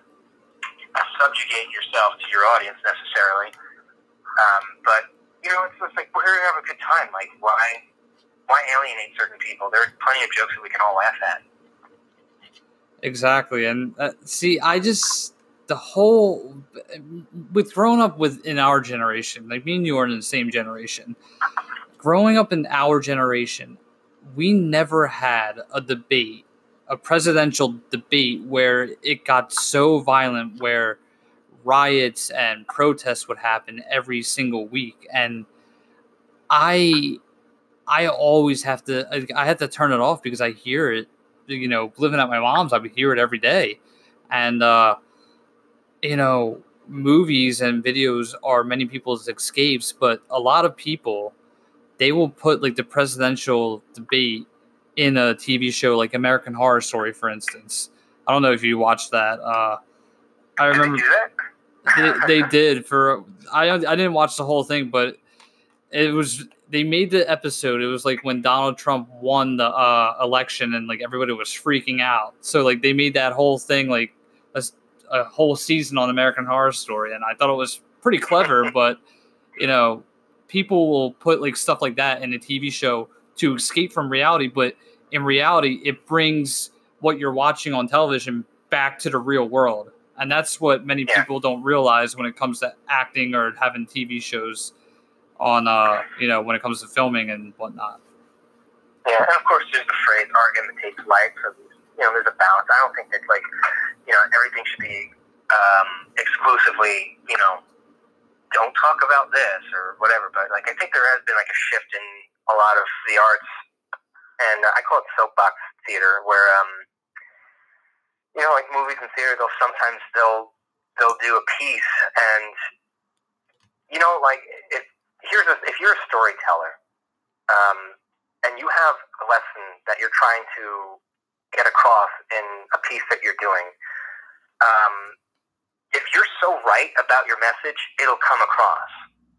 subjugate yourself to your audience necessarily. Um, but you know, it's just like we're here to have a good time. Like why why alienate certain people? There are plenty of jokes that we can all laugh at. Exactly, and uh, see, I just the whole with growing up with in our generation, like me and you are in the same generation. Growing up in our generation, we never had a debate, a presidential debate where it got so violent, where riots and protests would happen every single week, and I, I always have to, I have to turn it off because I hear it you know, living at my mom's, I would hear it every day. And, uh, you know, movies and videos are many people's escapes, but a lot of people, they will put like the presidential debate in a TV show like American Horror Story, for instance. I don't know if you watched that. Uh, I remember they, they did for I I didn't watch the whole thing, but it was they made the episode. It was like when Donald Trump won the uh, election and like everybody was freaking out. So like they made that whole thing like a, a whole season on American Horror Story, and I thought it was pretty clever. but you know, people will put like stuff like that in a TV show to escape from reality, but in reality, it brings what you're watching on television back to the real world. And that's what many Yeah. people don't realize when it comes to acting or having TV shows on uh you know when it comes to filming and whatnot. Yeah, and of course there's the phrase art imitates life, so you know, there's a balance. I don't think that like, you know, everything should be um, exclusively, you know, don't talk about this or whatever. But like, I think there has been like a shift in a lot of the arts, and I call it soapbox theater, where um, you know, like movies and theater, they'll sometimes they'll they'll do a piece, and you know, like if here's a, if you're a storyteller, um, and you have a lesson that you're trying to get across in a piece that you're doing. Um, if you're so right about your message, it'll come across.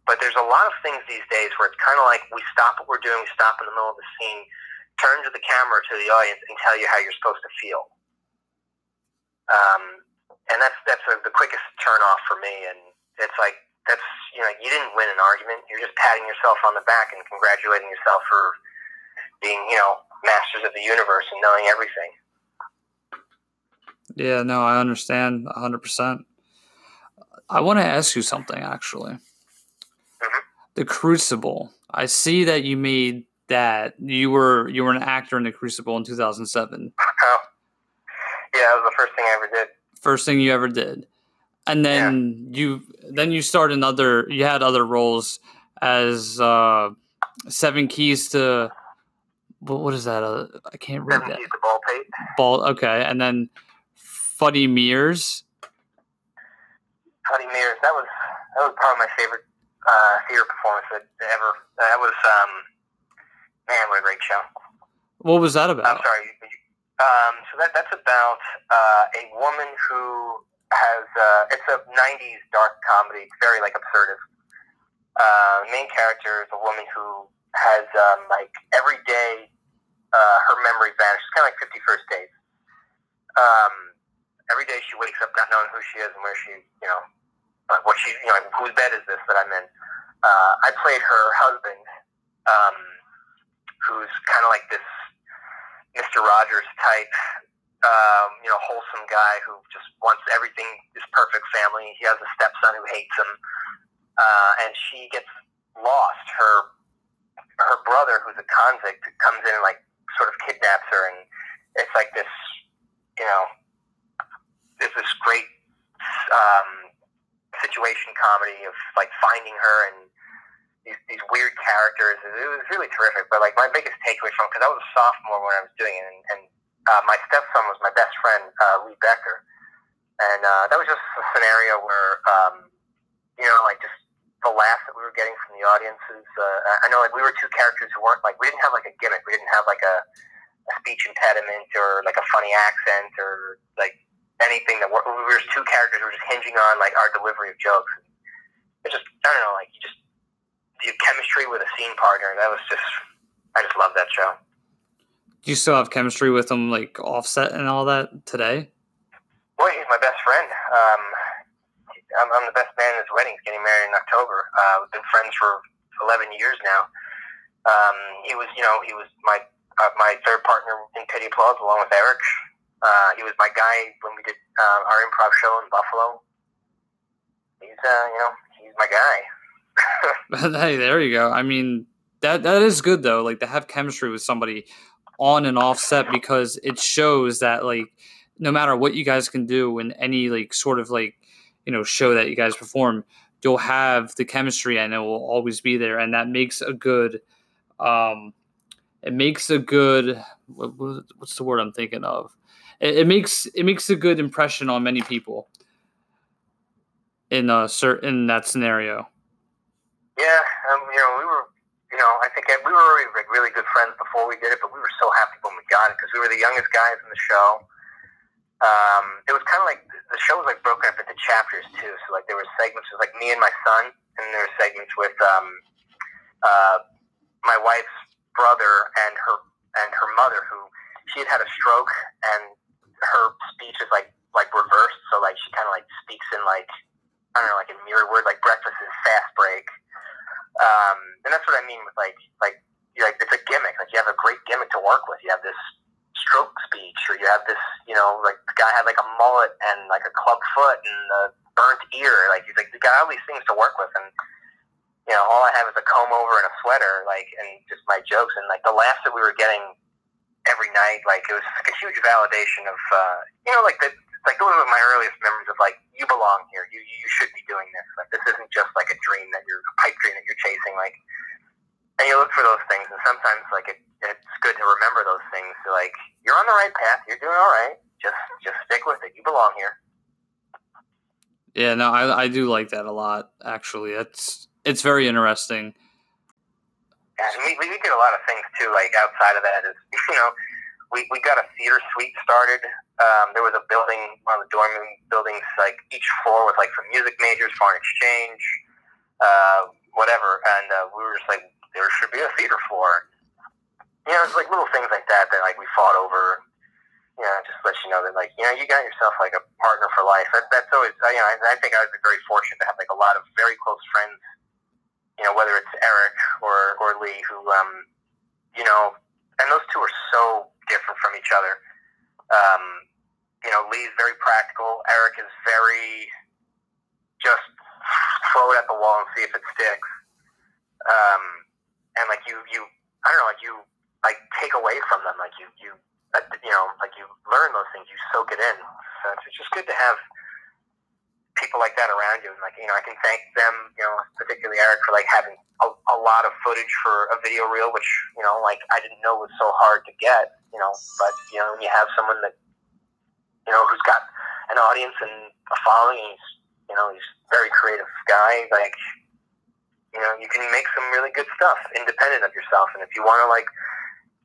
But there's a lot of things these days where it's kind of like we stop what we're doing, we stop in the middle of the scene, turn to the camera to the audience, and tell you how you're supposed to feel. Um, and that's that's a, the quickest turn off for me. And it's like that's you know you didn't win an argument. You're just patting yourself on the back and congratulating yourself for being you know masters of the universe and knowing everything. Yeah, no, I understand 100%. I want to ask you something actually. The Crucible. I see that you made that. You were you were an actor in The Crucible in 2007. Oh. Yeah, that was the first thing I ever did. First thing you ever did. And then you then you started another you had other roles as uh Seven Keys to what, what is that? Uh, I can't read Seven that. Keys to Baldpate. Ball okay, and then Funny Mears. Fuddy Meers. That was that was probably my favorite uh, theater performance that ever. That was um, man, what a great show. What was that about? I'm sorry. Um, so that that's about uh, a woman who has uh, it's a '90s dark comedy. It's very like absurdist. Uh, main character is a woman who has um, like every day uh, her memory vanishes, kind of like Fifty First Dates. Um, every day she wakes up not knowing who she is and where she, you know, uh, what she, you know, whose bed is this that I'm in. Uh, I played her husband, um, who's kind of like this Mr. Rogers type, um, you know, wholesome guy who just wants everything is perfect family. He has a stepson who hates him, uh, and she gets lost. Her her brother, who's a convict, comes in and like sort of kidnaps her, and it's like this, you know, there's this great um, situation comedy of like finding her and these, these weird characters. It was really terrific. But like my biggest takeaway from because I was a sophomore when I was doing it, and, and uh, my stepson was my best friend, uh, Lee Becker, and uh, that was just a scenario where um, you know like just the laughs that we were getting from the audiences. Uh, I know like we were two characters who weren't like we didn't have like a gimmick. We didn't have like a, a speech impediment or like a funny accent or like anything that we're, we were just two characters who were just hinging on like our delivery of jokes. It just I don't know like you just the chemistry with a scene partner. That was just I just love that show. Do you still have chemistry with them, like Offset and all that today? Boy, he's my best friend. Um, I'm, I'm the best man at his wedding. He's getting married in October. Uh, we've been friends for 11 years now. Um, he was, you know, he was my uh, my third partner in Pity Applause along with Eric. Uh, he was my guy when we did uh, our improv show in Buffalo. He's, uh, you know, he's my guy. [LAUGHS] [LAUGHS] hey, there you go. I mean, that that is good though. Like to have chemistry with somebody on and off set because it shows that like no matter what you guys can do in any like sort of like you know show that you guys perform you'll have the chemistry and it will always be there and that makes a good um it makes a good what, what's the word i'm thinking of it, it makes it makes a good impression on many people in a certain that scenario yeah um, you know we were you know, I think we were already like really good friends before we did it, but we were so happy when we got it because we were the youngest guys in the show. Um, it was kind of like the show was like broken up into chapters too. So like there were segments with like me and my son, and there were segments with um, uh, my wife's brother and her and her mother, who she had had a stroke, and her speech is like like reversed. So like she kind of like speaks in like I don't know, like in mirror word, like breakfast is fast break. Um, and that's what I mean with like like like it's a gimmick. Like you have a great gimmick to work with. You have this stroke speech, or you have this, you know, like the guy had like a mullet and like a club foot and a burnt ear. Like he's like you got all these things to work with, and you know, all I have is a comb over and a sweater, like, and just my jokes and like the laughs that we were getting every night. Like it was like a huge validation of, uh, you know, like the like those are my earliest memories of like you belong here. You you should be doing this. Like this isn't just like a dream that you're a pipe dream that you're chasing. Like and you look for those things, and sometimes like it, it's good to remember those things. Like you're on the right path. You're doing all right. Just just stick with it. You belong here. Yeah, no, I I do like that a lot. Actually, it's it's very interesting. Yeah, and we, we did a lot of things too. Like outside of that is [LAUGHS] you know we, we got a theater suite started. Um, there was a building, one of the dorm buildings, like each floor was like for music majors, foreign exchange, uh, whatever. And uh, we were just like, there should be a theater floor. You know, it's like little things like that that like we fought over. You know, just let you know that like you know you got yourself like a partner for life. That, that's always you know I, I think I was very fortunate to have like a lot of very close friends. You know, whether it's Eric or or Lee, who um, you know, and those two are so different from each other. Um, you know, Lee's very practical. Eric is very just throw it at the wall and see if it sticks. Um, and like you, you, I don't know, like you, like take away from them, like you, you, uh, you know, like you learn those things, you soak it in. So it's just good to have people like that around you. And like, you know, I can thank them, you know, particularly Eric for like having a, a lot of footage for a video reel, which, you know, like I didn't know was so hard to get, you know, but, you know, when you have someone that, you know, who's got an audience and a following, he's, you know, he's a very creative guy, like, you know, you can make some really good stuff independent of yourself. And if you want to like,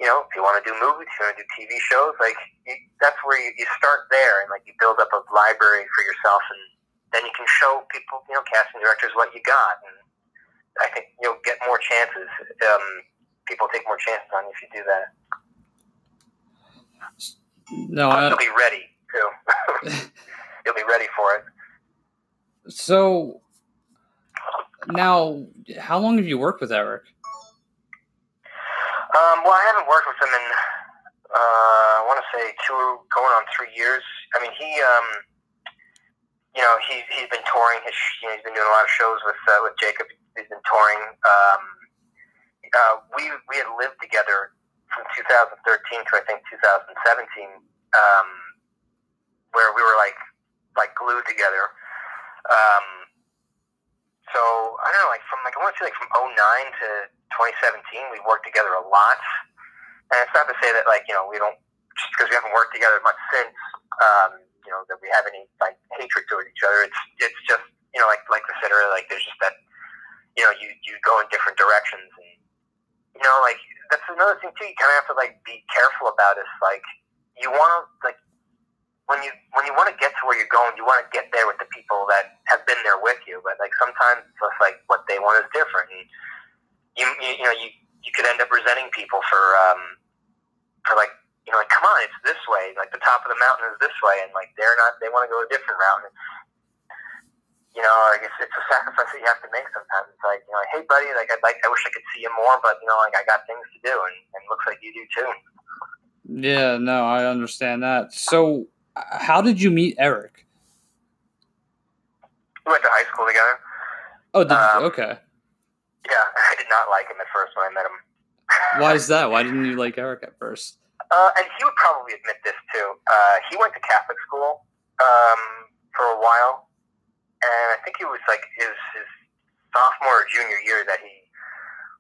you know, if you want to do movies, you want to do TV shows, like you, that's where you, you start there and like you build up a library for yourself and then you can show people, you know, casting directors what you got, and I think you'll get more chances. Um, people take more chances on you if you do that. No, I, you'll be ready too. [LAUGHS] you'll be ready for it. So now, how long have you worked with Eric? Um, well, I haven't worked with him in uh, I want to say two, going on three years. I mean, he, um, you know, he he's been touring. His, you know, he's been doing a lot of shows with uh, with Jacob. He's been touring. Um, uh, we we had lived together from 2013 to I think 2017, um, where we were like like glued together. Um, so I don't know, like from like I want to say like from 09 to 2017, we worked together a lot. And it's not to say that like you know we don't just because we haven't worked together much since um, you know that we have any like hatred toward each other. It's it's just you know like like I said earlier, like there's just that you know you you go in different directions and you know like that's another thing too. You kind of have to like be careful about is like you want to like when you when you want to get to where you're going, you want to get there with the people that have been there with you. But like sometimes it's like what they want is different. And you you, you know you you could end up resenting people for um, for like you know like come on it's this way. Like the top of the mountain is this way. And like they're not they want to go a different route. And you know like it's, it's a sacrifice that you have to make sometimes. It's like you know hey buddy like I'd like I wish I could see you more but you know like I got things to do and, and it looks like you do too. Yeah no I understand that. So how did you meet Eric? We went to high school together. Oh did um, okay. yeah [LAUGHS] I did not like him at first when I met him. Why is that? Why didn't you like Eric at first? Uh, and he would probably admit this too. Uh, he went to Catholic school um, for a while, and I think it was like his, his sophomore or junior year that he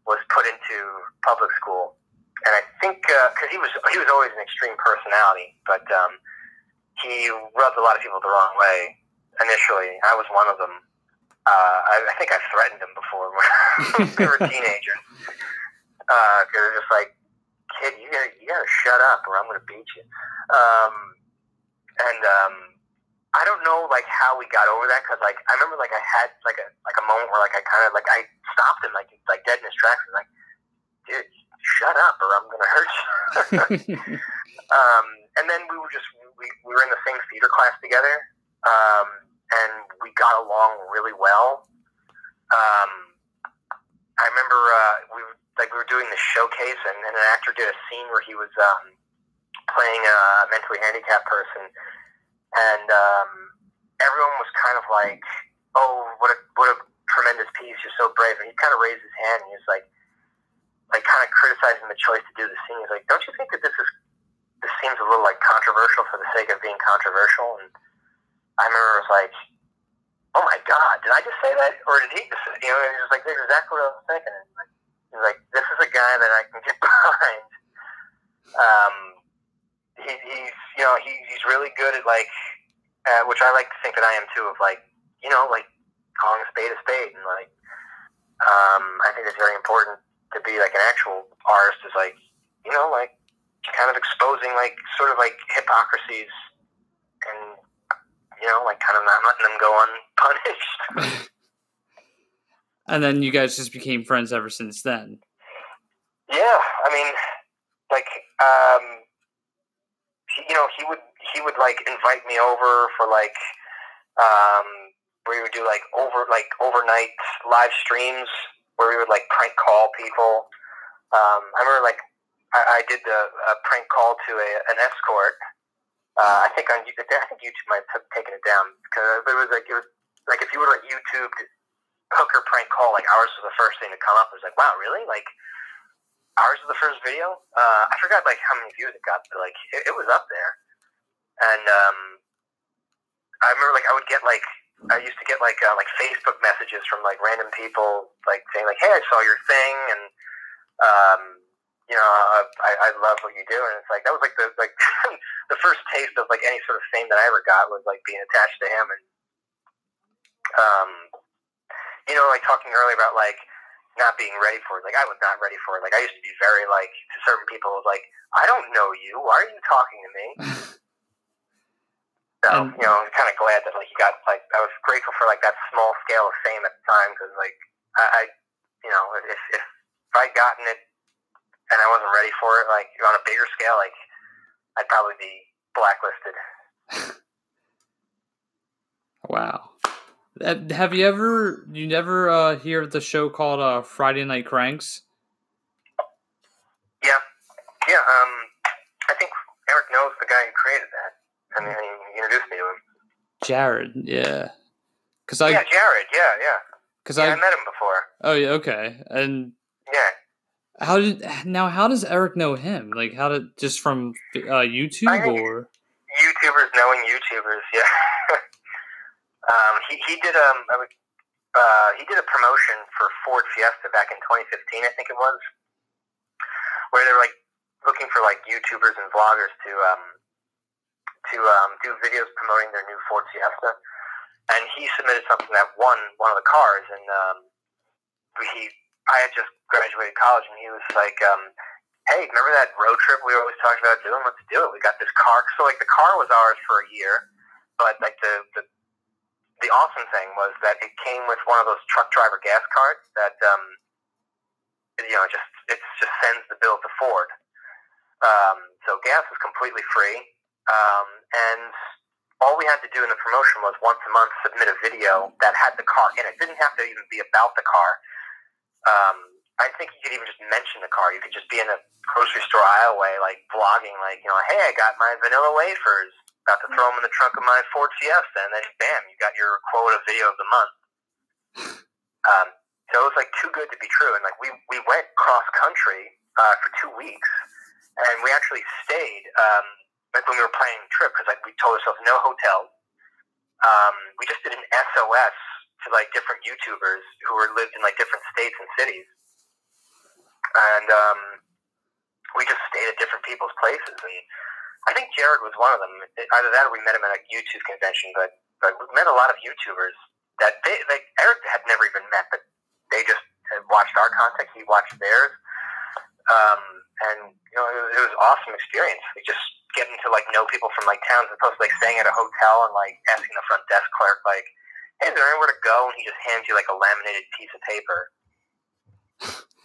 was put into public school. And I think because uh, he was he was always an extreme personality, but um, he rubbed a lot of people the wrong way. Initially, I was one of them. Uh, I, I think I threatened him before when [LAUGHS] we were [LAUGHS] teenagers uh, it's just like, kid, you gotta you gotta shut up, or I'm gonna beat you. Um, and um, I don't know like how we got over that because like I remember like I had like a like a moment where like I kind of like I stopped him like like dead in his tracks and like, dude, shut up, or I'm gonna hurt you. [LAUGHS] um, and then we were just we, we were in the same theater class together, um, and we got along really well. Um, I remember uh, we like we were doing the showcase, and, and an actor did a scene where he was um, playing a mentally handicapped person, and um, everyone was kind of like, "Oh, what a what a tremendous piece! You're so brave!" And he kind of raised his hand, and he was like, like kind of criticizing the choice to do the scene. He's like, "Don't you think that this is this seems a little like controversial for the sake of being controversial?" And I remember it was like, "Oh my God, did I just say that, or did he just?" You know, he was like, "That's exactly what I was thinking." And like, He's like, this is a guy that I can get [LAUGHS] behind. Um, he, he's, you know, he, he's really good at like, uh, which I like to think that I am too, of like, you know, like calling a spade a spade, and like, um, I think it's very important to be like an actual artist. Is like, you know, like kind of exposing like sort of like hypocrisies and you know, like kind of not letting them go [LAUGHS] unpunished. [LAUGHS] And then you guys just became friends ever since then. Yeah, I mean, like, um, you know, he would he would like invite me over for like, um, where we would do like over like overnight live streams where we would like prank call people. Um, I remember like I, I did the a prank call to a, an escort. Uh, I think on I think YouTube might have taken it down because it was like it was like if you were like YouTube hooker prank call, like ours was the first thing to come up. It was like, wow, really? Like ours was the first video. Uh, I forgot like how many views it got, but like it, it was up there. And um, I remember like I would get like I used to get like uh, like Facebook messages from like random people like saying like, hey, I saw your thing, and um, you know, I, I love what you do. And it's like that was like the like [LAUGHS] the first taste of like any sort of fame that I ever got was like being attached to him and um you know, like talking earlier about like not being ready for it. Like I was not ready for it. Like I used to be very like to certain people like, I don't know you. Why are you talking to me? [LAUGHS] so um, you know, I'm kind of glad that like you got like I was grateful for like that small scale of fame at the time because like I, I, you know, if if I'd gotten it and I wasn't ready for it, like on a bigger scale, like I'd probably be blacklisted. [LAUGHS] wow. Have you ever you never uh, hear the show called uh, Friday Night Cranks? Yeah, yeah. Um, I think Eric knows the guy who created that. I mean, he introduced me to him. Jared, yeah. Cause I yeah, Jared. Yeah, yeah. Cause Yeah, I, I met him before. oh yeah, okay. And Yeah. how did now? How does Eric know him? Like, how did just from uh, YouTube or? YouTubers knowing YouTubers, yeah. [LAUGHS] um, he he did um would- uh, he did a promotion for Ford Fiesta back in 2015, I think it was, where they were like looking for like YouTubers and vloggers to um to um do videos promoting their new Ford Fiesta, and he submitted something that won one of the cars, and um he I had just graduated college, and he was like um hey, remember that road trip we always talked about doing? Let's do it. We got this car. So like the car was ours for a year, but like the the the awesome thing was that it came with one of those truck driver gas cards that um you know just it just sends the bill to Ford. Um, so gas was completely free, um, and all we had to do in the promotion was once a month submit a video that had the car in it. It didn't have to even be about the car. Um, I think you could even just mention the car. You could just be in a grocery store aisleway, like vlogging, like you know, hey, I got my vanilla wafers. About to throw them in the trunk of my Ford Fiesta, and then bam, you got your quota of video of the month. Um, so it was like too good to be true, and like we we went cross country uh, for two weeks, and we actually stayed um, like when we were planning the trip because like we told ourselves no hotels. Um, we just did an SOS to like different YouTubers who were lived in like different states and cities, and um, we just stayed at different people's places. And I think Jared was one of them. Either that or we met him at a YouTube convention. But but we met a lot of YouTubers that they like Eric had never even met, but they just had watched our content. He watched theirs, um, and you know it was, it was an awesome experience. We just getting to like know people from like towns, as opposed to like staying at a hotel and like asking the front desk clerk like, "Hey, is there anywhere to go?" And he just hands you like a laminated piece of paper.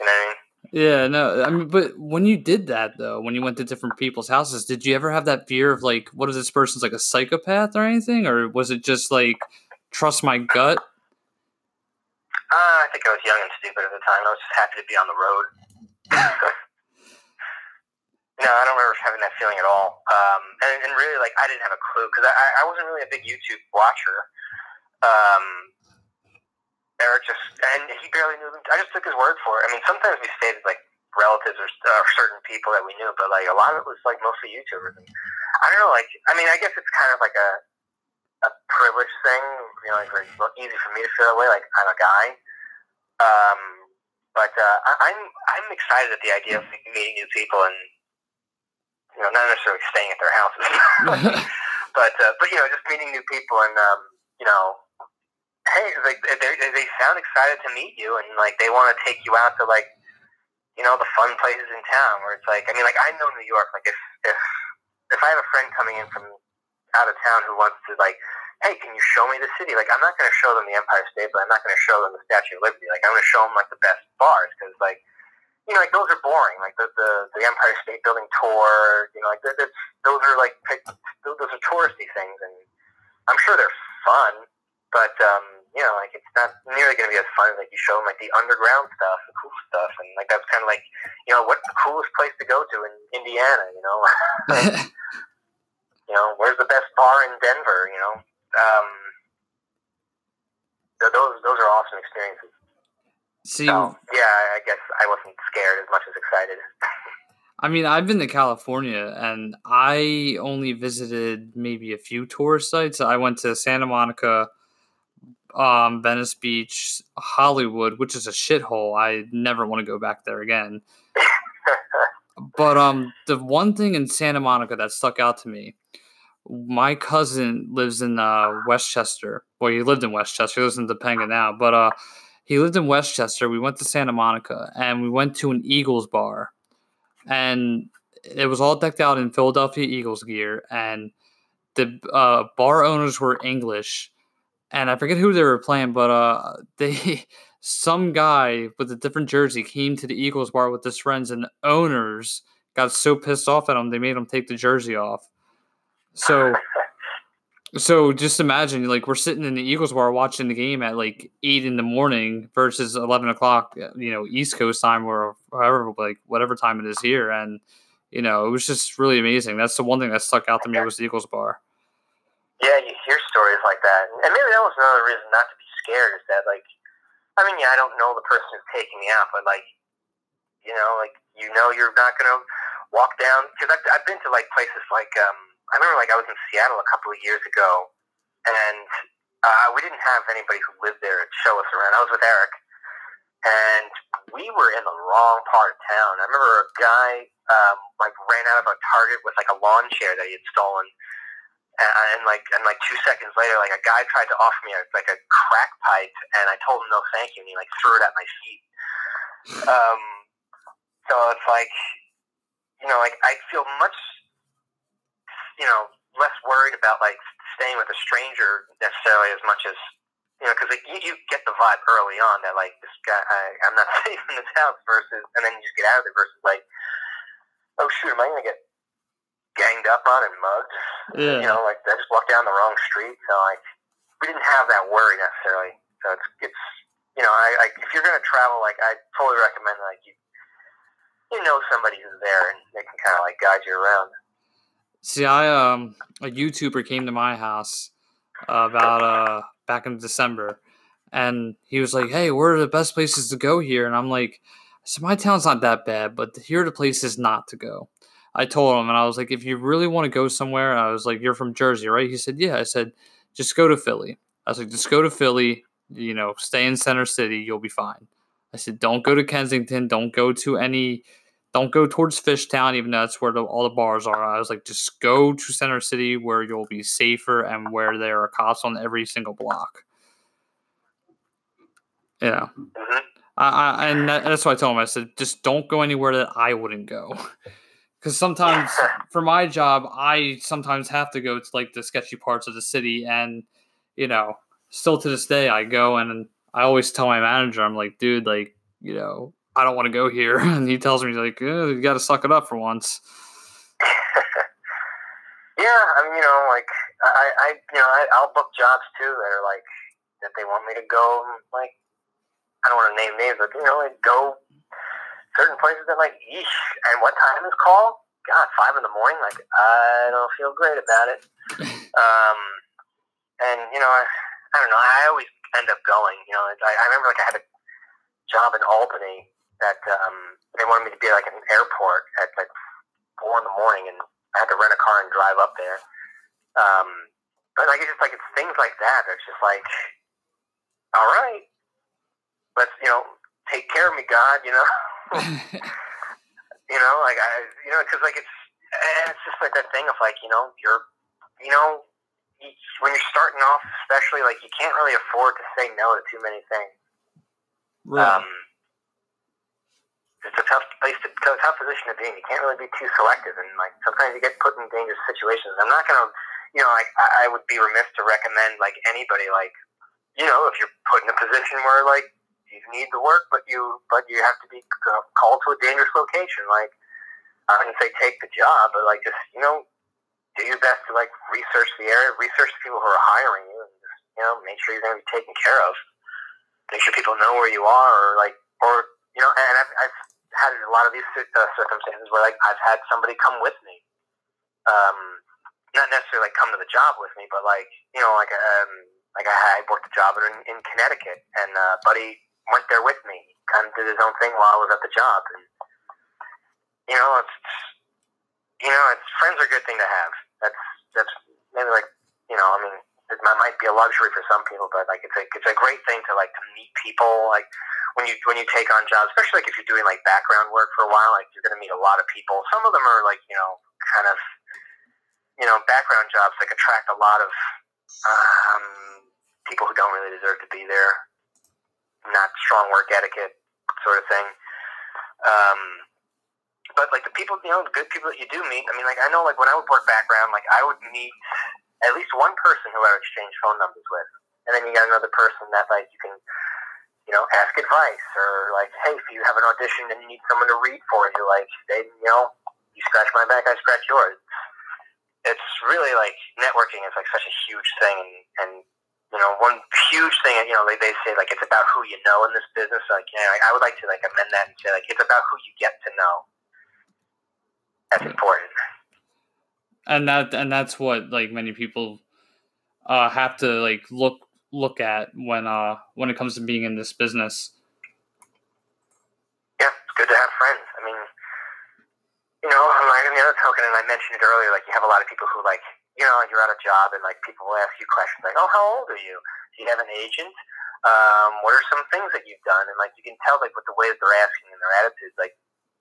You know what I mean? Yeah, no, I mean, but when you did that though, when you went to different people's houses, did you ever have that fear of like, what if this person's like a psychopath or anything, or was it just like trust my gut? Uh, I think I was young and stupid at the time. I was just happy to be on the road. [LAUGHS] no, I don't remember having that feeling at all. Um, and, and really, like, I didn't have a clue because I, I wasn't really a big YouTube watcher. Um, Eric just, and he barely knew them. I just took his word for it. I mean, sometimes we stayed with, like, relatives or uh, certain people that we knew, but, like, a lot of it was, like, mostly YouTubers. And I don't know, like, I mean, I guess it's kind of like a, a privilege thing, you know, like, very easy for me to feel that way, like, I'm a guy. Um, but uh, I, I'm I'm excited at the idea of meeting new people and you know not necessarily staying at their houses, [LAUGHS] [LAUGHS] but uh, but you know just meeting new people and um, you know hey like they they sound excited to meet you and like they want to take you out to like you know the fun places in town where it's like I mean like I know New York like if if if I have a friend coming in from out of town who wants to like hey, can you show me the city? Like, I'm not going to show them the Empire State, but I'm not going to show them the Statue of Liberty. Like, I'm going to show them like the best bars because, like, you know, like those are boring. Like the the, the Empire State Building tour, you know, like that, that's those are like those are touristy things, and I'm sure they're fun, but um, you know, like it's not nearly going to be as fun as like you show them like the underground stuff, the cool stuff, and like that's kind of like, you know, what's the coolest place to go to in Indiana? You know, [LAUGHS] you know, where's the best bar in Denver? You know um, those those are awesome experiences. See, so, yeah, I guess I wasn't scared as much as excited. I mean, I've been to California and I only visited maybe a few tourist sites. I went to Santa Monica, um, Venice Beach, Hollywood, which is a shithole. I never want to go back there again. but um, the one thing in Santa Monica that stuck out to me my cousin lives in uh, Westchester. Well, he lived in Westchester. He lives in Topanga now, but uh, he lived in Westchester. We went to Santa Monica and we went to an Eagles bar, and it was all decked out in Philadelphia Eagles gear. And the uh, bar owners were English, and I forget who they were playing, but uh, they [LAUGHS] some guy with a different jersey came to the Eagles bar with his friends, and owners got so pissed off at him they made him take the jersey off. So, [LAUGHS] so just imagine like we're sitting in the Eagles bar watching the game at like eight in the morning versus eleven o'clock, you know, East Coast time or however like whatever time it is here, and you know it was just really amazing. That's the one thing that stuck out to me was the Eagles bar. Yeah, you hear stories like that, and maybe that was another reason not to be scared. Is that like, I mean, yeah, I don't know the person who's taking me out, but like, you know, like you know, you're not gonna walk down because I've, I've been to like places like um, I remember like I was in Seattle a couple of years ago, and uh, we didn't have anybody who lived there to show us around. I was with Eric, and we were in the wrong part of town. I remember a guy um, like ran out of a Target with like a lawn chair that he had stolen and, and like and like two seconds later, like a guy tried to offer me a, like a crack pipe, and I told him no, thank you, and he like threw it at my feet. Um, so it's like, you know, like I feel much, you know, less worried about like staying with a stranger necessarily as much as you know, because like you, you get the vibe early on that like this guy, I, I'm not [LAUGHS] safe in this house versus, and then you just get out of it versus like, oh shoot, am I gonna get ganged up on and mugged. Yeah. You know, like I just walked down the wrong street, so like we didn't have that worry necessarily. So it's it's you know, I, I if you're gonna travel, like I totally recommend like you you know somebody who's there and they can kind of like guide you around. See, I um a YouTuber came to my house about uh back in December, and he was like, "Hey, where are the best places to go here?" And I'm like, "So my town's not that bad, but here are the places not to go." I told him, and I was like, if you really want to go somewhere, I was like, you're from Jersey, right? He said, yeah. I said, just go to Philly. I was like, just go to Philly, you know, stay in Center City, you'll be fine. I said, don't go to Kensington, don't go to any, don't go towards Fishtown, even though that's where the, all the bars are. I was like, just go to Center City where you'll be safer and where there are cops on every single block. Yeah. Mm-hmm. I, I, and that's what I told him. I said, just don't go anywhere that I wouldn't go. [LAUGHS] because sometimes for my job i sometimes have to go to like the sketchy parts of the city and you know still to this day i go and i always tell my manager i'm like dude like you know i don't want to go here. [LAUGHS] And he tells me like eh, you gotta suck it up for once. [LAUGHS] Yeah i mean you know like i i you know I, i'll book jobs too that are like that they want me to go like i don't want to name names but you know like go certain places that like, yeesh, and what time is call? God, five in the morning. Like, I don't feel great about it. [LAUGHS] um, and you know, I, I don't know. I always end up going. You know, I, I remember like I had a job in Albany that um, they wanted me to be like at an airport at like four in the morning, and I had to rent a car and drive up there. Um, but like it's just like it's things like that. It's just like, all right, let's you know take care of me, God. You know. [LAUGHS] you know, like I, you know, because like it's it's just like that thing of like you know you're, you know, when you're starting off, especially like you can't really afford to say no to too many things. Right. Um, it's a tough place to, a tough position to be in. You can't really be too selective, and like sometimes you get put in dangerous situations. I'm not gonna, you know, like I, I would be remiss to recommend like anybody like, you know, if you're put in a position where like you need the work, but you but you have to be uh, called to a dangerous location. Like I wouldn't say take the job, but like just you know do your best to like research the area, research the people who are hiring you, and just you know make sure you're going to be taken care of. Make sure people know where you are, or like or you know. And I've, I've had a lot of these uh, circumstances where like I've had somebody come with me. Um, not necessarily like come to the job with me, but like you know, like um, like I, worked a job in, in Connecticut, and uh, buddy went there with me. Kind of did his own thing while I was at the job, and you know, it's you know, it's friends are a good thing to have. That's that's maybe like you know, I mean, it might be a luxury for some people, but like it's a it's a great thing to like to meet people. Like when you when you take on jobs, especially like if you're doing like background work for a while, like you're going to meet a lot of people. Some of them are like you know, kind of you know, background jobs like attract a lot of um, people who don't really deserve to be there not strong work etiquette sort of thing. Um, but like the people, you know, the good people that you do meet. I mean, like I know, like when I would work background, like I would meet at least one person who I would exchange phone numbers with, and then you got another person that like you can, you know, ask advice or like, hey, if you have an audition and you need someone to read for you, like they, you know, you scratch my back, I scratch yours. It's really like networking is like such a huge thing, and, and you know, one huge thing, you know, they, they say like it's about who you know in this business. Like, you know, I would like to like amend that and say like it's about who you get to know. That's important. And that and that's what like many people uh, have to like look look at when uh when it comes to being in this business. Yeah, it's good to have friends. I mean, you know, like on the other token, and I mentioned it earlier, like you have a lot of people who like, you know, you're at a job and like people will ask you questions like, oh, how old are you? Do you have an agent? Um, what are some things that you've done? And like you can tell like with the way that they're asking and their attitudes, like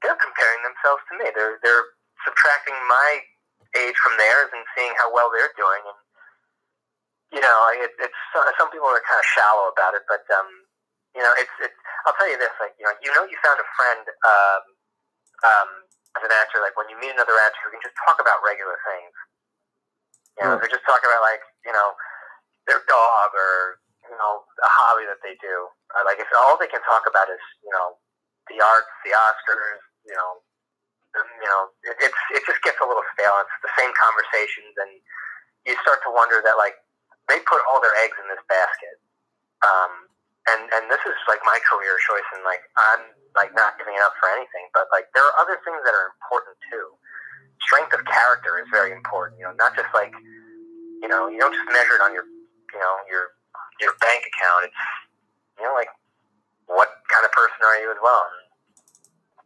they're comparing themselves to me. They're they're subtracting my age from theirs and seeing how well they're doing. And you know, it, it's some people are kind of shallow about it, but um, you know, it's it's. I'll tell you this, like you know, you know, you found a friend um, um, as an actor. Like when you meet another actor who can just talk about regular things. You know, mm. they're just talking about like you know their dog or you know, a hobby that they do. Uh, like if all they can talk about is, you know, the arts, the Oscars, you know, you know, it, it's it just gets a little stale. It's the same conversations, and you start to wonder that like they put all their eggs in this basket. Um, and and this is like my career choice, and like I'm like not giving up for anything, but like there are other things that are important too. Strength of character is very important. You know, not just like you know, you don't just measure it on your you know your your bank account. It's you know like what kind of person are you as well? And,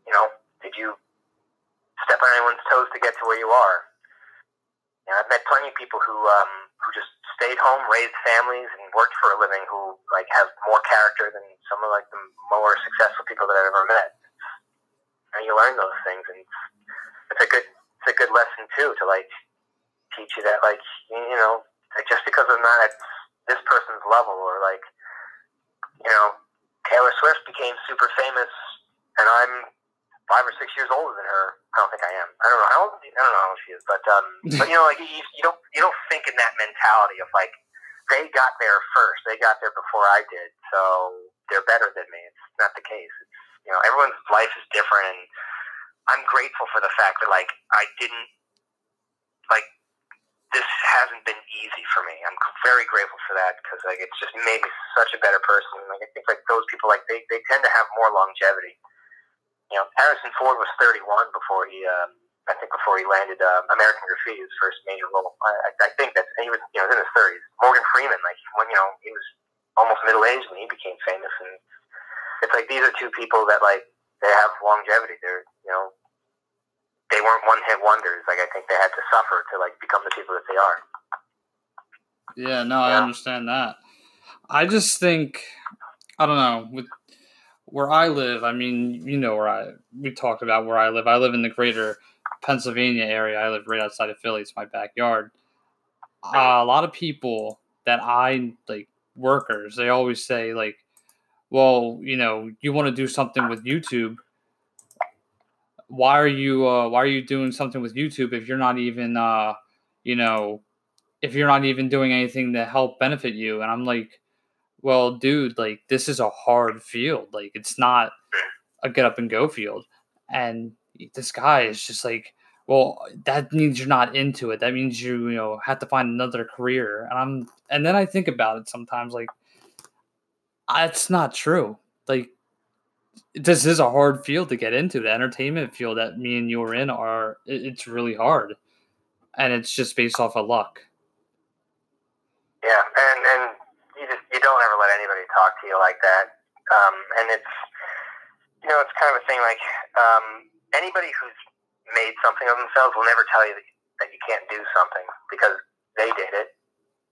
you know, did you step on anyone's toes to get to where you are? You know, I've met plenty of people who um, who just stayed home, raised families, and worked for a living who like have more character than some of like the more successful people that I've ever met. And you learn those things, and it's a good it's a good lesson too to like teach you that like you know like just because I'm not at this person's level, or like, you know, Taylor Swift became super famous, and I'm five or six years older than her. I don't think I am. I don't know how old. I don't know how old she is, but um, [LAUGHS] but you know, like you, you don't you don't think in that mentality of like they got there first. They got there before I did, so they're better than me. It's not the case. It's you know, everyone's life is different, and I'm grateful for the fact that like I didn't like this hasn't been easy for me. I'm very grateful for that because like it's just made me such a better person. Like I think like those people like they they tend to have more longevity. You know, Harrison Ford was 31 before he um, I think before he landed uh, American Graffiti, his first major role. I, I think that's and he was you know in his 30s. Morgan Freeman, like when you know he was almost middle aged when he became famous, and it's like these are two people that like they have longevity. They're you know they weren't one hit wonders. Like I think they had to suffer to like become the people that they are. Yeah, no, yeah. I understand that. I just think I don't know with where I live. I mean, you know where I we talked about where I live. I live in the greater Pennsylvania area. I live right outside of Philly. It's my backyard. Uh, a lot of people that I like workers, they always say like, "Well, you know, you want to do something with YouTube." why are you uh, why are you doing something with YouTube if you're not even uh, you know if you're not even doing anything to help benefit you? And I'm like, well, dude, like this is a hard field. Like it's not a get up and go field. And this guy is just like, well, that means you're not into it. That means you, you know, have to find another career. And I'm and then I think about it sometimes like that's not true. Like this is a hard field to get into. The entertainment field that me and you are in are it's really hard, and it's just based off of luck. Yeah, and and you don't ever let anybody talk to you like that, um, and it's you know it's kind of a thing like um, anybody who's made something of themselves will never tell you that, that you can't do something because they did it,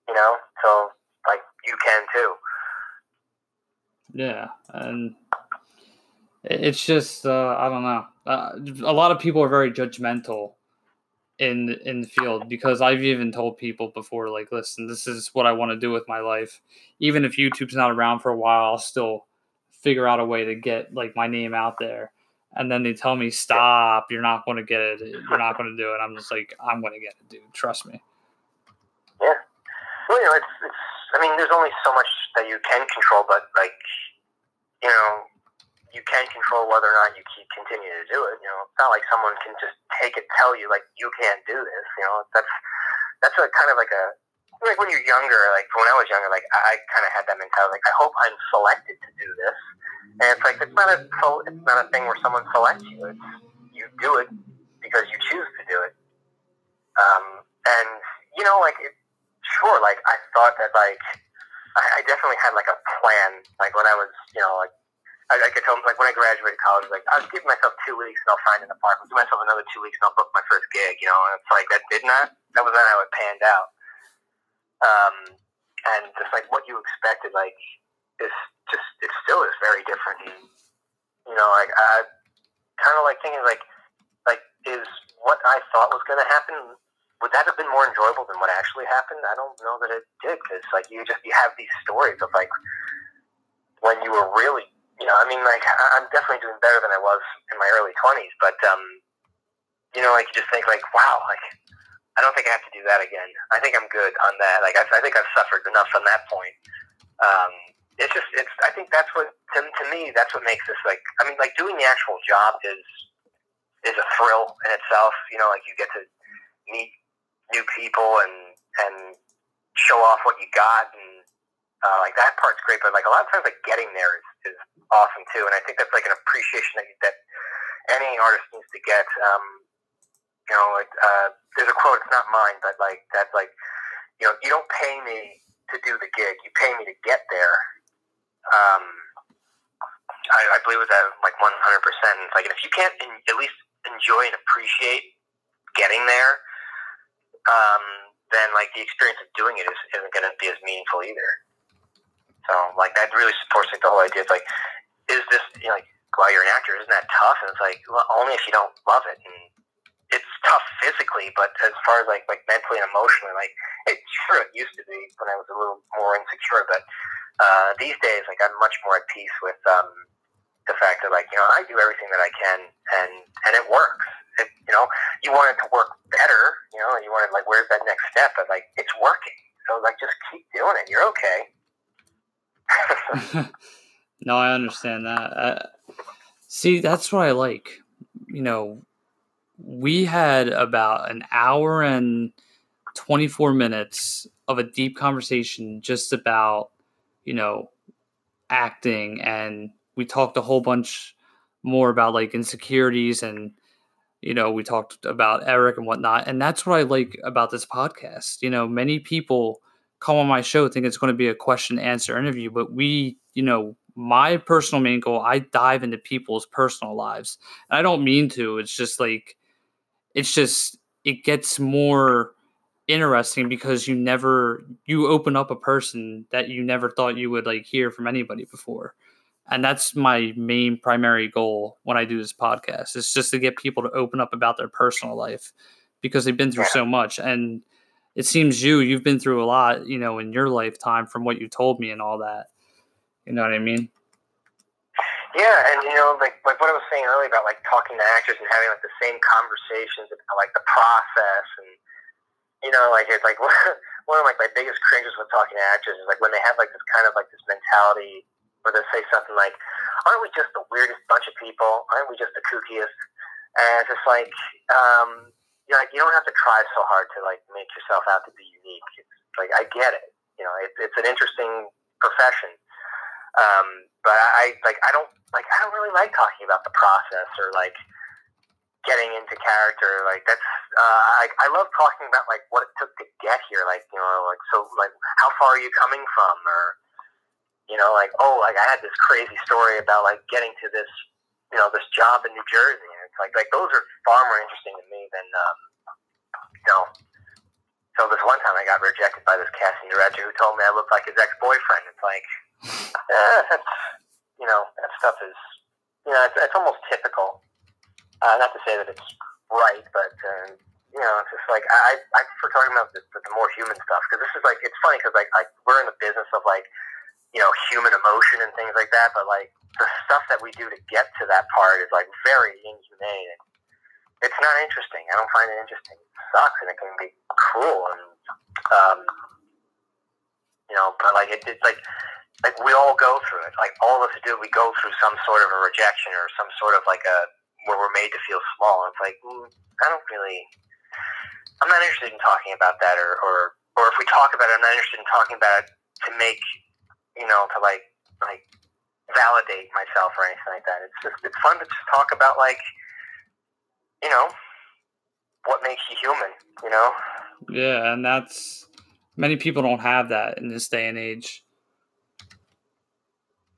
you know. So like you can too. Yeah, and it's just uh, I don't know. Uh, a lot of people are very judgmental in in the field because I've even told people before, like, listen, this is what I want to do with my life. Even if YouTube's not around for a while, I'll still figure out a way to get like my name out there. And then they tell me, stop, you're not going to get it. You're not going to do it. I'm just like, I'm going to get it, dude. Trust me. Yeah. Well, you know, it's, it's, I mean, there's only so much that you can control, but like, you know, you can't control whether or not you keep continue to do it. You know, it's not like someone can just take it, tell you like you can't do this. You know, that's that's a kind of like a like when you're younger. Like when I was younger, like I kind of had that mentality. Like I hope I'm selected to do this, and it's like it's not a it's not a thing where someone selects you. It's you do it because you choose to do it. Um, and you know, like it, sure, like I thought that like I, I definitely had like a plan. Like when I was, you know, like I, I could tell like when I graduated college, like I'll give myself two weeks and I'll find an apartment. Give myself another two weeks and I'll book my first gig. You know, and it's like that did not. That was not how it panned out. Um, and just like what you expected, like is just it still is very different. And, you know, like I kind of like thinking like like is what I thought was going to happen would that have been more enjoyable than what actually happened? I don't know that it did because like you just you have these stories of like when you were really you know I mean like I'm definitely doing better than I was in my early twenties, but um you know like you just think like wow like I don't think I have to do that again. I think I'm good on that. Like I, I think I've suffered enough on that point. Um, it's just it's I think that's what to, to me that's what makes this like I mean like doing the actual job is is a thrill in itself. You know like you get to meet new people and and show off what you got and uh, like that part's great. But like a lot of times, like getting there is, is awesome too. And I think that's like an appreciation that that any artist needs to get. Um, you know, like uh, there's a quote. It's not mine, but like that's like you know, you don't pay me to do the gig. You pay me to get there. Um, I, I believe with that like 100. percent Like if you can't in, at least enjoy and appreciate getting there, um, then like the experience of doing it is, isn't going to be as meaningful either. So like that really supports like the whole idea. It's like, is this you know, like while you're an actor, isn't that tough? And it's like well, only if you don't love it. And it's tough physically, but as far as like like mentally and emotionally, like it sure it used to be when I was a little more insecure, but uh, these days like I'm much more at peace with um, the fact that like you know I do everything that I can and and it works it, you know, you want it to work better, you know, and you want it like, where's that next step? But like, it's working. So like, just keep doing it. You're okay. [LAUGHS] no, I understand that. See, that's what I like. You know, we had about an hour and 24 minutes of a deep conversation just about, you know, acting. And we talked a whole bunch more about like insecurities and you know, we talked about Eric and whatnot. And that's what I like about this podcast. You know, many people come on my show think it's going to be a question answer interview, but we, you know, my personal main goal, I dive into people's personal lives. And I don't mean to. It's just like, it's just, it gets more interesting because you never, you open up a person that you never thought you would like hear from anybody before and that's my main primary goal when I do this podcast. It's just to get people to open up about their personal life because they've been through so much. And it seems you you've been through a lot, you know, in your lifetime from what you told me and all that. You know what I mean? Yeah, and you know, like like what I was saying earlier about like talking to actors and having like the same conversations about like the process and you know, like it's like [LAUGHS] one of like my biggest cringes with talking to actors is like when they have like this kind of like this mentality where they'll say something like, "Aren't we just the weirdest bunch of people? Aren't we just the kookiest?" And it's just like, um, you know, like you don't have to try so hard to like make yourself out to be unique. It's like I get it. You know, it, it's an interesting profession, um, but I like I don't like I don't really like talking about the process or like getting into character. Like that's uh, I I love talking about like what it took to get here. Like you know, like so like how far are you coming from or you know, like, oh, like I had this crazy story about like getting to this, you know, this job in New Jersey. Like, like those are far more interesting to me than, um, you know. So this one time I got rejected by this casting director who told me I looked like his ex-boyfriend. It's like, [LAUGHS] you know, that stuff is, you know, it's, it's almost typical. Uh, not to say that it's right, but uh, you know, it's just like I I prefer talking about the, the more human stuff because this is like it's funny because like, like we're in the business of like you know, human emotion and things like that. But like the stuff that we do to get to that part is like very inhumane. It's not interesting. I don't find it interesting. It sucks and it can be cruel and um, you know, but like it, it's like like we all go through it. Like all of us do, we go through some sort of a rejection or some sort of like a where we're made to feel small. It's like mm, I don't really. I'm not interested in talking about that, or, or or if we talk about it, I'm not interested in talking about it to make you know, to like like validate myself or anything like that. It's just it's fun to just talk about like you know what makes you human. You know. Yeah, and that's Many people don't have that in this day and age.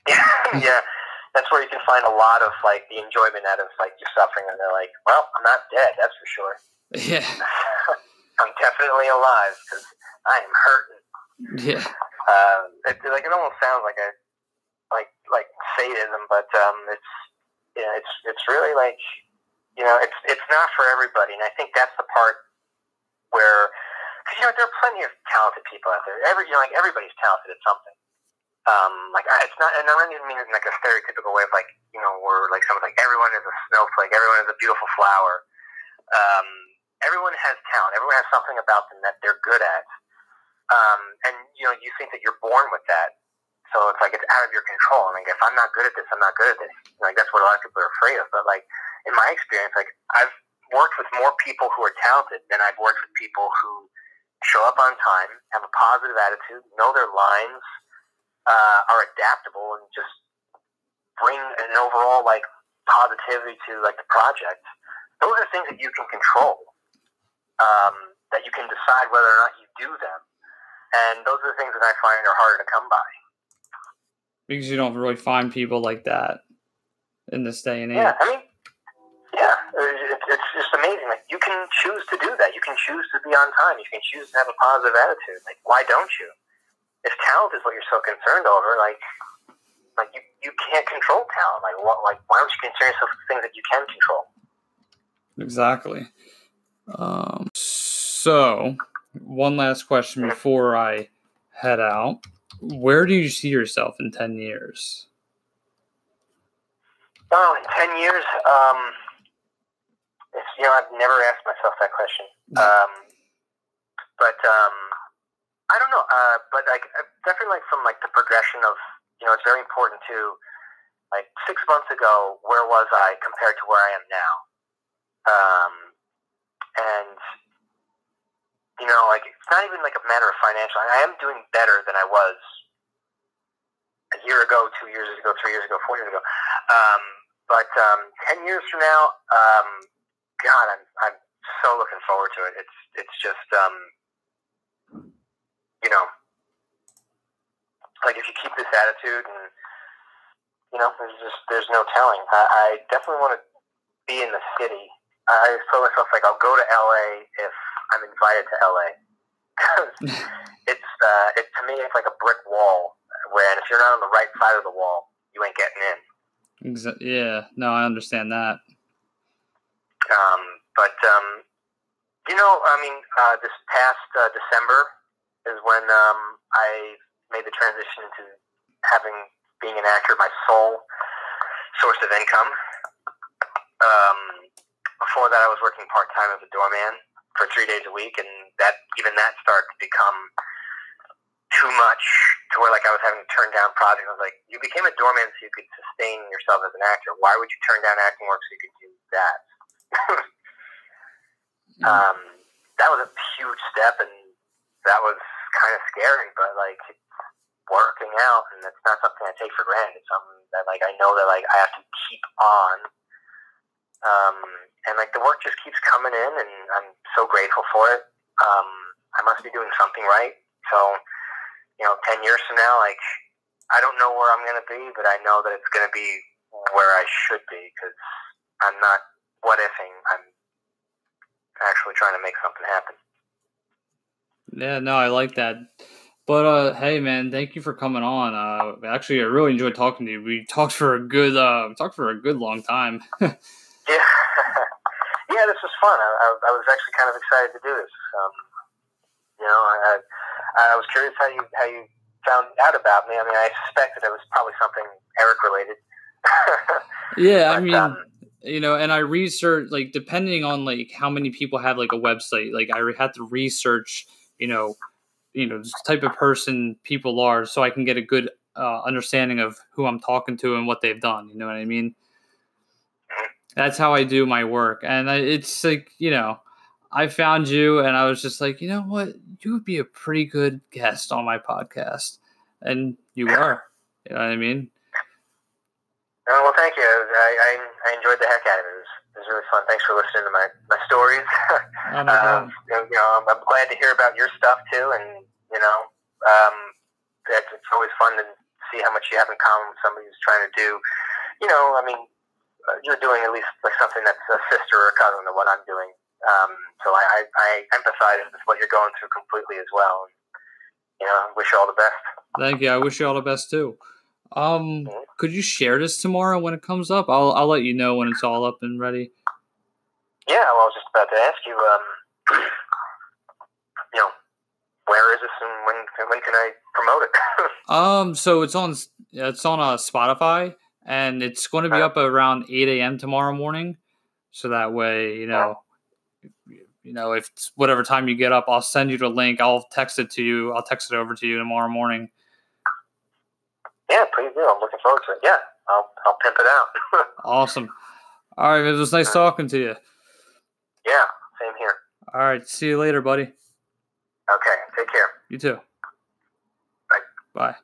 [LAUGHS] yeah, that's where you can find a lot of like the enjoyment out of like your suffering, and they're like, "Well, I'm not dead, that's for sure." [LAUGHS] Yeah, [LAUGHS] I'm definitely alive because I am hurting. Yeah, Uh, it, like it almost sounds like a like like sadism, but um, it's yeah, it's it's really like you know, it's it's not for everybody, and I think that's the part where because you know there are plenty of talented people out there. Every you know, like everybody's talented at something. Um, like I- it's not, and I don't even mean it in like a stereotypical way of like you know, where like someone's like everyone is a snowflake, everyone is a beautiful flower. Um, everyone has talent. Everyone has something about them that they're good at. Um, and you know, you think that you're born with that, so it's like it's out of your control. And like if I'm not good at this, I'm not good at this. Like that's what a lot of people are afraid of. But like in my experience, like I've worked with more people who are talented than I've worked with people who show up on time, have a positive attitude, know their lines, uh, are adaptable, and just bring an overall like positivity to like the project. Those are things that you can control. Um, that you can decide whether or not you do them, and those are the things that I find are harder to come by. because you don't really find people like that in this day and age. Yeah, I mean, yeah, it's, it's just amazing. Like you can choose to do that. You can choose to be on time. You can choose to have a positive attitude. Like why don't you? If talent is what you're so concerned over, like like you, you can't control talent. Like what? Like why don't you concern yourself with things that you can control? Exactly. Um, so, one last question before I head out. Where do you see yourself in 10 years? Oh, in ten years, um, it's, you know, I've never asked myself that question. Um, but um, I don't know. Uh, but like, uh, definitely, like from like the progression of, you know, it's very important to, like, six months ago, where was I compared to where I am now? Um, and you know, like, it's not even like a matter of financial. I am doing better than I was a year ago, two years ago, three years ago, four years ago. Um, but um, ten years from now, um, God, I'm I'm so looking forward to it. It's it's just um, you know, like if you keep this attitude and you know, there's just there's no telling. I, I definitely want to be in the city. I feel myself like I'll go to LA if I'm invited to LA. [LAUGHS] it's uh, it to me it's like a brick wall. Where and if you're not on the right side of the wall, you ain't getting in. Exa- yeah, no, I understand that. Um, but um, you know, I mean, uh, this past uh, December is when um, I made the transition into having being an actor my sole source of income. Um, before that, I was working part time as a doorman for three days a week, and that even that started to become too much to where like I was having to turn down projects. I was like, you became a doorman so you could sustain yourself as an actor. Why would you turn down acting work so you could do that? [LAUGHS] um, that was a huge step, and that was kind of scary. But like, working out, and it's not something I take for granted. It's something that like I know that like I have to keep on. Um, and like the work just keeps coming in, and I'm so grateful for it. Um, I must be doing something right. So, you know, ten years from now, like I don't know where I'm going to be, but I know that it's going to be where I should be because I'm not what ifing. I'm actually trying to make something happen. Yeah, no, I like that. But uh, hey, man, thank you for coming on. Uh, actually, I really enjoyed talking to you. We talked for a good, uh, talked for a good long time. [LAUGHS] Yeah, [LAUGHS] yeah, this was fun. I, I, I was actually kind of excited to do this. Um, you know, I, I, was curious how you how you found out about me. I mean, I suspected it was probably something Eric related. [LAUGHS] yeah, I mean, um, you know, and I researched like depending on like how many people have like a website. Like I had to research, you know, you know, this type of person people are, so I can get a good uh, understanding of who I'm talking to and what they've done. You know what I mean? That's how I do my work, and I, it's like you know, I found you, and I was just like, you know what, you would be a pretty good guest on my podcast, and you [LAUGHS] are. You know what I mean? Oh, well, thank you. I, I, I enjoyed the heck out of it. It was, it was really fun. Thanks for listening to my, my stories. [LAUGHS] Oh, no um, you know, I'm, I'm glad to hear about your stuff too, and you know, Um, it's, it's always fun to see how much you have in common with somebody who's trying to do, you know, I mean, uh, you're doing at least like something that's a sister or a cousin to what I'm doing. Um, so I, I, I empathize with what you're going through completely as well. And, you know, wish you all the best. Thank you. I wish you all the best too. Um, mm-hmm. could you share this tomorrow when it comes up? I'll I'll let you know when it's all up and ready. Yeah, well, I was just about to ask you. Um, [CLEARS THROAT] you know, where is this and when when can I promote it? [LAUGHS] um, so it's on it's on uh, Spotify and it's going to be up around eight a.m. tomorrow morning. So that way, you know, you know, if whatever time you get up, I'll send you the link. I'll text it to you. I'll text it over to you tomorrow morning. Yeah, please do. I'm looking forward to it. Yeah, I'll I'll pimp it out. [LAUGHS] awesome. All right, it was nice talking to you. Yeah, same here. All right, see you later, buddy. Okay, take care. You too. Bye. Bye.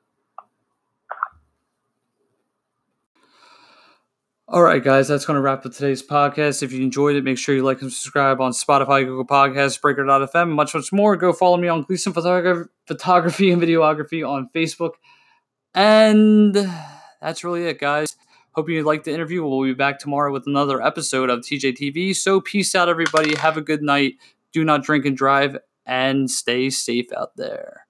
All right, guys, that's going to wrap up today's podcast. If you enjoyed it, make sure you like and subscribe on Spotify, Google Podcasts, Breaker.fm, and much, much more. Go follow me on Gleason Photography and Videography on Facebook. And that's really it, guys. Hope you liked the interview. We'll be back tomorrow with another episode of TJTV. So, peace out, everybody. Have a good night. Do not drink and drive, and stay safe out there.